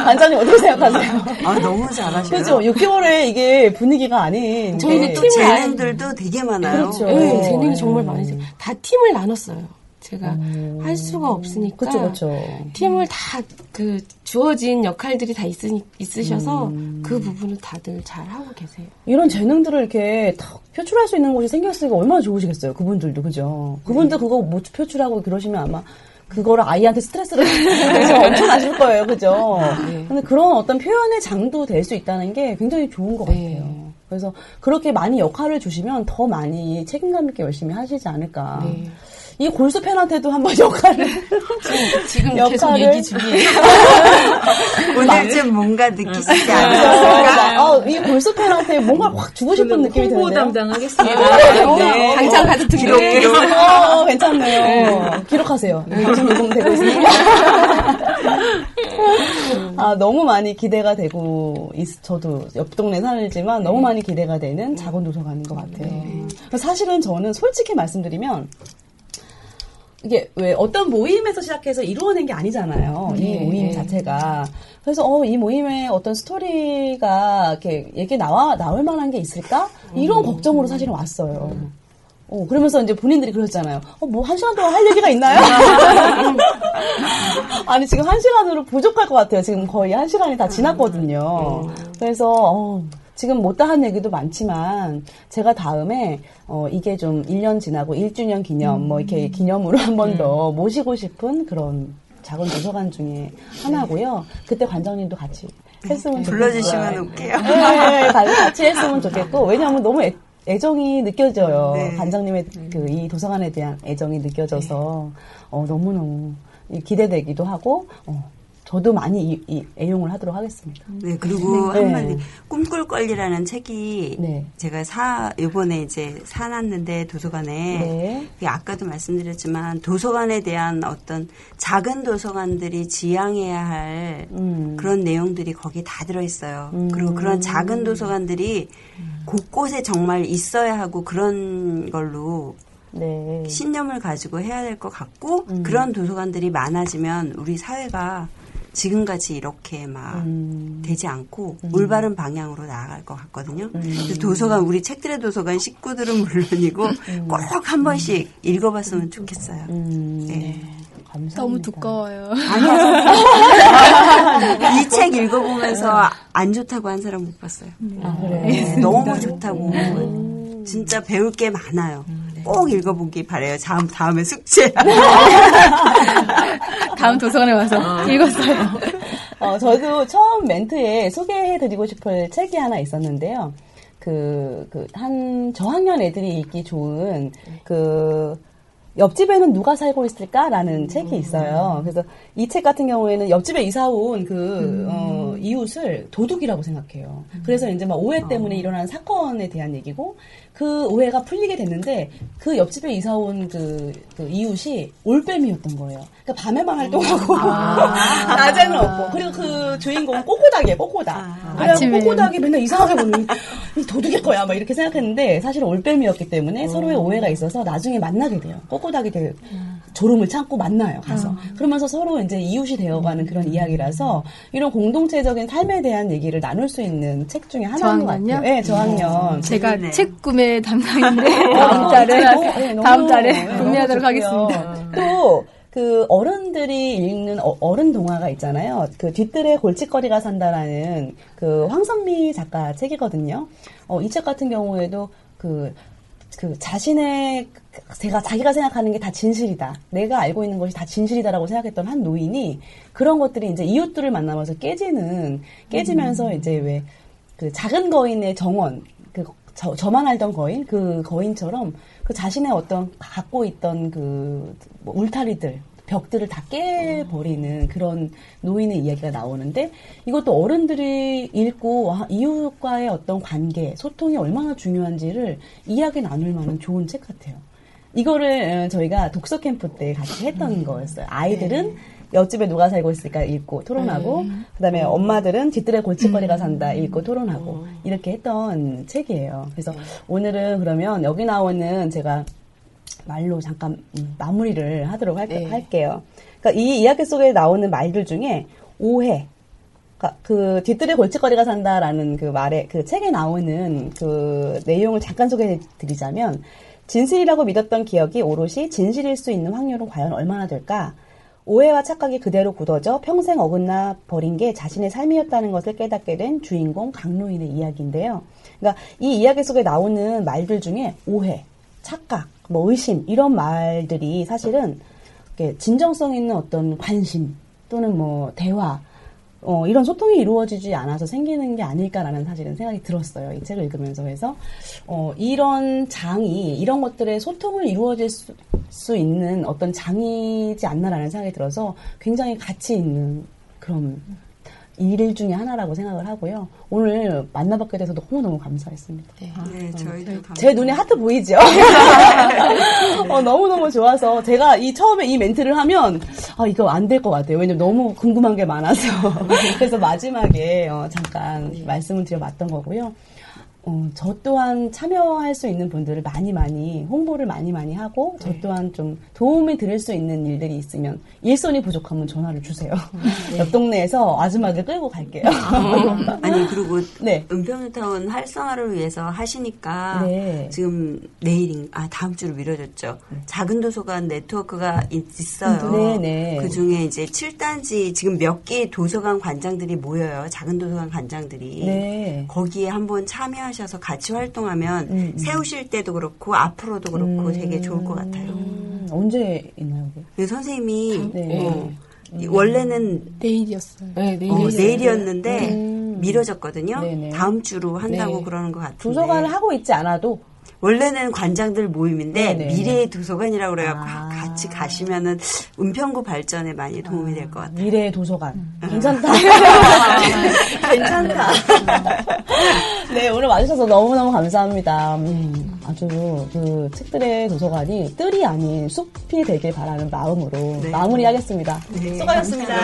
관장님 어떻게 생각하세요? 아, 너무 잘하셔요. 그죠? 6개월에 이게 분위기가 아닌. 저희는 게- 팀을 재능들도 되게 많아요. 그렇죠. 네, 어. 재능이 정말 많으세요. 다 팀을 나눴어요. 제가 할 수가 없으니까 그렇죠, 그렇죠. 팀을 다 그 주어진 역할들이 다 있으니, 있으셔서 그 부분을 다들 잘 하고 계세요. 이런 재능들을 이렇게 다 표출할 수 있는 곳이 생겼으니까 얼마나 좋으시겠어요. 그분들도, 그죠? 그분들 그거 못 표출하고 그러시면 아마 그거를 아이한테 스트레스를 그래서 엄청 나실 거예요. 그죠? 네. 근데 그런 어떤 표현의 장도 될 수 있다는 게 굉장히 좋은 것 네. 같아요. 그래서 그렇게 많이 역할을 주시면 더 많이 책임감 있게 열심히 하시지 않을까. 네. 이 골수팬한테도 한번 역할을 지금 역할을- 계속 얘기 중이에요. 오늘쯤 뭔가 느끼시지 그래서 않으셨을까? 어, 이 골수팬한테 뭔가 확 주고 싶은 느낌이 홍보 드는데요. 담당하겠습니다. 네. 당장 가서 기록, 듣기로 기록. 어, 괜찮네요. 기록하세요. 방송 녹음 되고 있으니까. 아, 너무 많이 기대가 되고, 있- 저도 옆 동네 살지만 너무 많이 기대가 되는 작은 도서관인 것 같아요. 사실은 저는 솔직히 말씀드리면, 이게 왜 어떤 모임에서 시작해서 이루어낸 게 아니잖아요. 이 모임 자체가. 그래서 어, 이 모임에 어떤 스토리가 이렇게 얘기 나와 나올 만한 게 있을까? 이런 걱정으로 사실은 왔어요. 어, 그러면서 이제 본인들이 그러셨잖아요. 어, 뭐, 한 시간 동안 할 얘기가 있나요? 아니, 지금 한 시간으로 부족할 것 같아요. 지금 거의 한 시간이 다 지났거든요. 그래서, 어, 지금 못다 한 얘기도 많지만, 제가 다음에, 어, 이게 좀 1년 지나고 1주년 기념, 뭐, 이렇게 기념으로 한 번더 모시고 싶은 그런 작은 도서관 중에 하나고요. 그때 관장님도 같이 했으면. 불러주시면 올게요. 네, 같이 같이 했으면 좋겠고 왜냐하면 너무 애, 애정이 느껴져요. 네. 관장님의 그 이 도서관에 대한 애정이 느껴져서 어, 너무 너무 기대되기도 하고 어, 저도 많이 이, 이 애용을 하도록 하겠습니다. 네, 그리고 네. 한마디 꿈꿀걸리라는 책이 네. 제가 사 요번에 이제 사놨는데 도서관에 네. 아까도 말씀드렸지만 도서관에 대한 어떤 작은 도서관들이 지향해야 할 음. 그런 내용들이 거기 다 들어 있어요. 음. 그리고 그런 작은 도서관들이 곳곳에 정말 있어야 하고 그런 걸로 네. 신념을 가지고 해야 될 것 같고 음. 그런 도서관들이 많아지면 우리 사회가 지금같이 이렇게 막 음. 되지 않고 올바른 방향으로 나아갈 것 같거든요. 음. 도서관 우리 책들의 도서관 식구들은 물론이고 꼭 한 번씩 읽어봤으면 좋겠어요. 음. 네. 감사합니다. 너무 두꺼워요. 이 책 읽어보면서 안 좋다고 한 사람 못 봤어요. 아, 그래요? 너무 좋다고 진짜 배울 게 많아요. 꼭 읽어보기 바래요. 다음 다음에 숙제. 다음 도서관에 와서 읽었어요. 어, 저도 처음 멘트에 소개해드리고 싶을 책이 하나 있었는데요. 그, 그, 한 저학년 애들이 읽기 좋은, 그, 옆집에는 누가 살고 있을까라는 책이 있어요. 그래서 이 책 같은 경우에는 옆집에 이사 온 그, 어, 이웃을 도둑이라고 생각해요. 그래서 이제 막 오해 때문에 일어난 사건에 대한 얘기고, 그 오해가 풀리게 됐는데, 그 옆집에 이사 온 그, 그 이웃이 올빼미였던 거예요. 그러니까 밤에만 활동하고, 낮에는 없고. 그리고 그 주인공은 꼬꼬닥이에요, 꼬꼬닥. 그래서 아침에. 꼬꼬닥이 맨날 이상하게 보는, 이 도둑일 거야, 막 이렇게 생각했는데, 사실은 올빼미였기 때문에 서로의 오해가 있어서 나중에 만나게 돼요. 꼬꼬 닥이 되게 졸음을 참고 만나요, 가서. 그러면서 서로 이제 이웃이 되어가는 그런 이야기라서, 이런 공동체적인 삶에 대한 얘기를 나눌 수 있는 책 중에 하나인 것 저학년요? 같아요. 네, 저학년. 제가 재밌네요. 책 구매 담당인데 어, 다음 달에 네, 너무, 다음 달에 네, 구매하도록. 하겠습니다. 또, 그 어른들이 읽는 어, 어른 동화가 있잖아요. 그 뒤뜰에 골칫거리가 산다라는 그 황선미 작가 책이거든요. 어, 이 책 같은 경우에도 그, 그 자신의 제가 자기가 생각하는 게 다 진실이다. 내가 알고 있는 것이 다 진실이다라고 생각했던 한 노인이 그런 것들이 이제 이웃들을 만나면서 깨지는 깨지면서 이제 왜 그 작은 거인의 정원 그 저, 저만 알던 거인 그 거인처럼 그 자신의 어떤 갖고 있던 그 뭐 울타리들 벽들을 다 깨버리는 그런 노인의 이야기가 나오는데 이것도 어른들이 읽고 와, 이웃과의 어떤 관계 소통이 얼마나 중요한지를 이야기 나눌 만한 좋은 책 같아요. 이거를 어, 저희가 독서 캠프 때 같이 했던 거였어요. 아이들은 옆집에 누가 살고 있을까 읽고 토론하고 그다음에 엄마들은 뒤뜰에 골칫거리가 산다 읽고 토론하고 이렇게 했던 책이에요. 그래서 오늘은 그러면 여기 나오는 제가 말로 잠깐 음, 마무리를 하도록 할, 할게요. 그러니까 이 이야기 속에 나오는 말들 중에 오해, 그러니까 그 뒤뜰에 골칫거리가 산다라는 그 말에 그 책에 나오는 그 내용을 잠깐 소개해 드리자면 진실이라고 믿었던 기억이 오롯이 진실일 수 있는 확률은 과연 얼마나 될까? 오해와 착각이 그대로 굳어져 평생 어긋나 버린 게 자신의 삶이었다는 것을 깨닫게 된 주인공 강로인의 이야기인데요. 그러니까 이 이야기 속에 나오는 말들 중에 오해, 착각, 뭐 의심 이런 말들이 사실은 진정성 있는 어떤 관심 또는 뭐 대화 어, 이런 소통이 이루어지지 않아서 생기는 게 아닐까라는 사실은 생각이 들었어요. 이 책을 읽으면서. 그래서, 어, 이런 장이, 이런 것들의 소통을 이루어질 수, 수 있는 어떤 장이지 않나라는 생각이 들어서 굉장히 가치 있는 그런 일 중에 하나라고 생각을 하고요. 오늘 만나뵙게 돼서 너무너무 감사했습니다. 네, 저희도 감사합니다. 제 눈에 하트 보이죠? 어, 너무너무 좋아서 제가 이 처음에 이 멘트를 하면 아, 이거 안 될 것 같아요. 왜냐면 너무 궁금한 게 많아서. 그래서 마지막에 어, 잠깐 말씀을 드려봤던 거고요. 어, 저 또한 참여할 수 있는 분들을 많이 많이 홍보를 많이 많이 하고 저 또한 좀 도움이 드릴 수 있는 일들이 있으면 일손이 부족하면 전화를 주세요. 옆 동네에서 아줌마들 끌고 갈게요. 아니 그리고 네. 은평뉴타운 활성화를 위해서 하시니까 네. 지금 내일인 아 다음 주로 미뤄졌죠. 작은 도서관 네트워크가 있- 있어요. 네, 네. 그 중에 이제 7단지 지금 몇 개의 도서관 관장들이 모여요. 작은 도서관 관장들이 네. 거기에 한번 참여 하셔서 같이 활동하면 음, 음. 세우실 때도 그렇고 앞으로도 그렇고 되게 좋을 것 같아요. 음, 언제 있나요? 네, 선생님이 네. 어, 이- 원래는 내일이었어요. 네, 네. 어, 내일이었는데 음. 미뤄졌거든요. 네네. 다음 주로 한다고 네. 그러는 것 같은데. 도서관을 하고 있지 않아도 원래는 관장들 모임인데 네네. 미래의 도서관이라고 그래갖고 아. 같이 가시면은 은평구 발전에 많이 도움이 될 것 같아요. 미래의 도서관 괜찮다. 괜찮다. 네 오늘 와주셔서 너무 너무 감사합니다. 음, 아주 그 책들의 도서관이 뜰이 아닌 숲이 되길 바라는 마음으로 네. 마무리하겠습니다. 수고하셨습니다.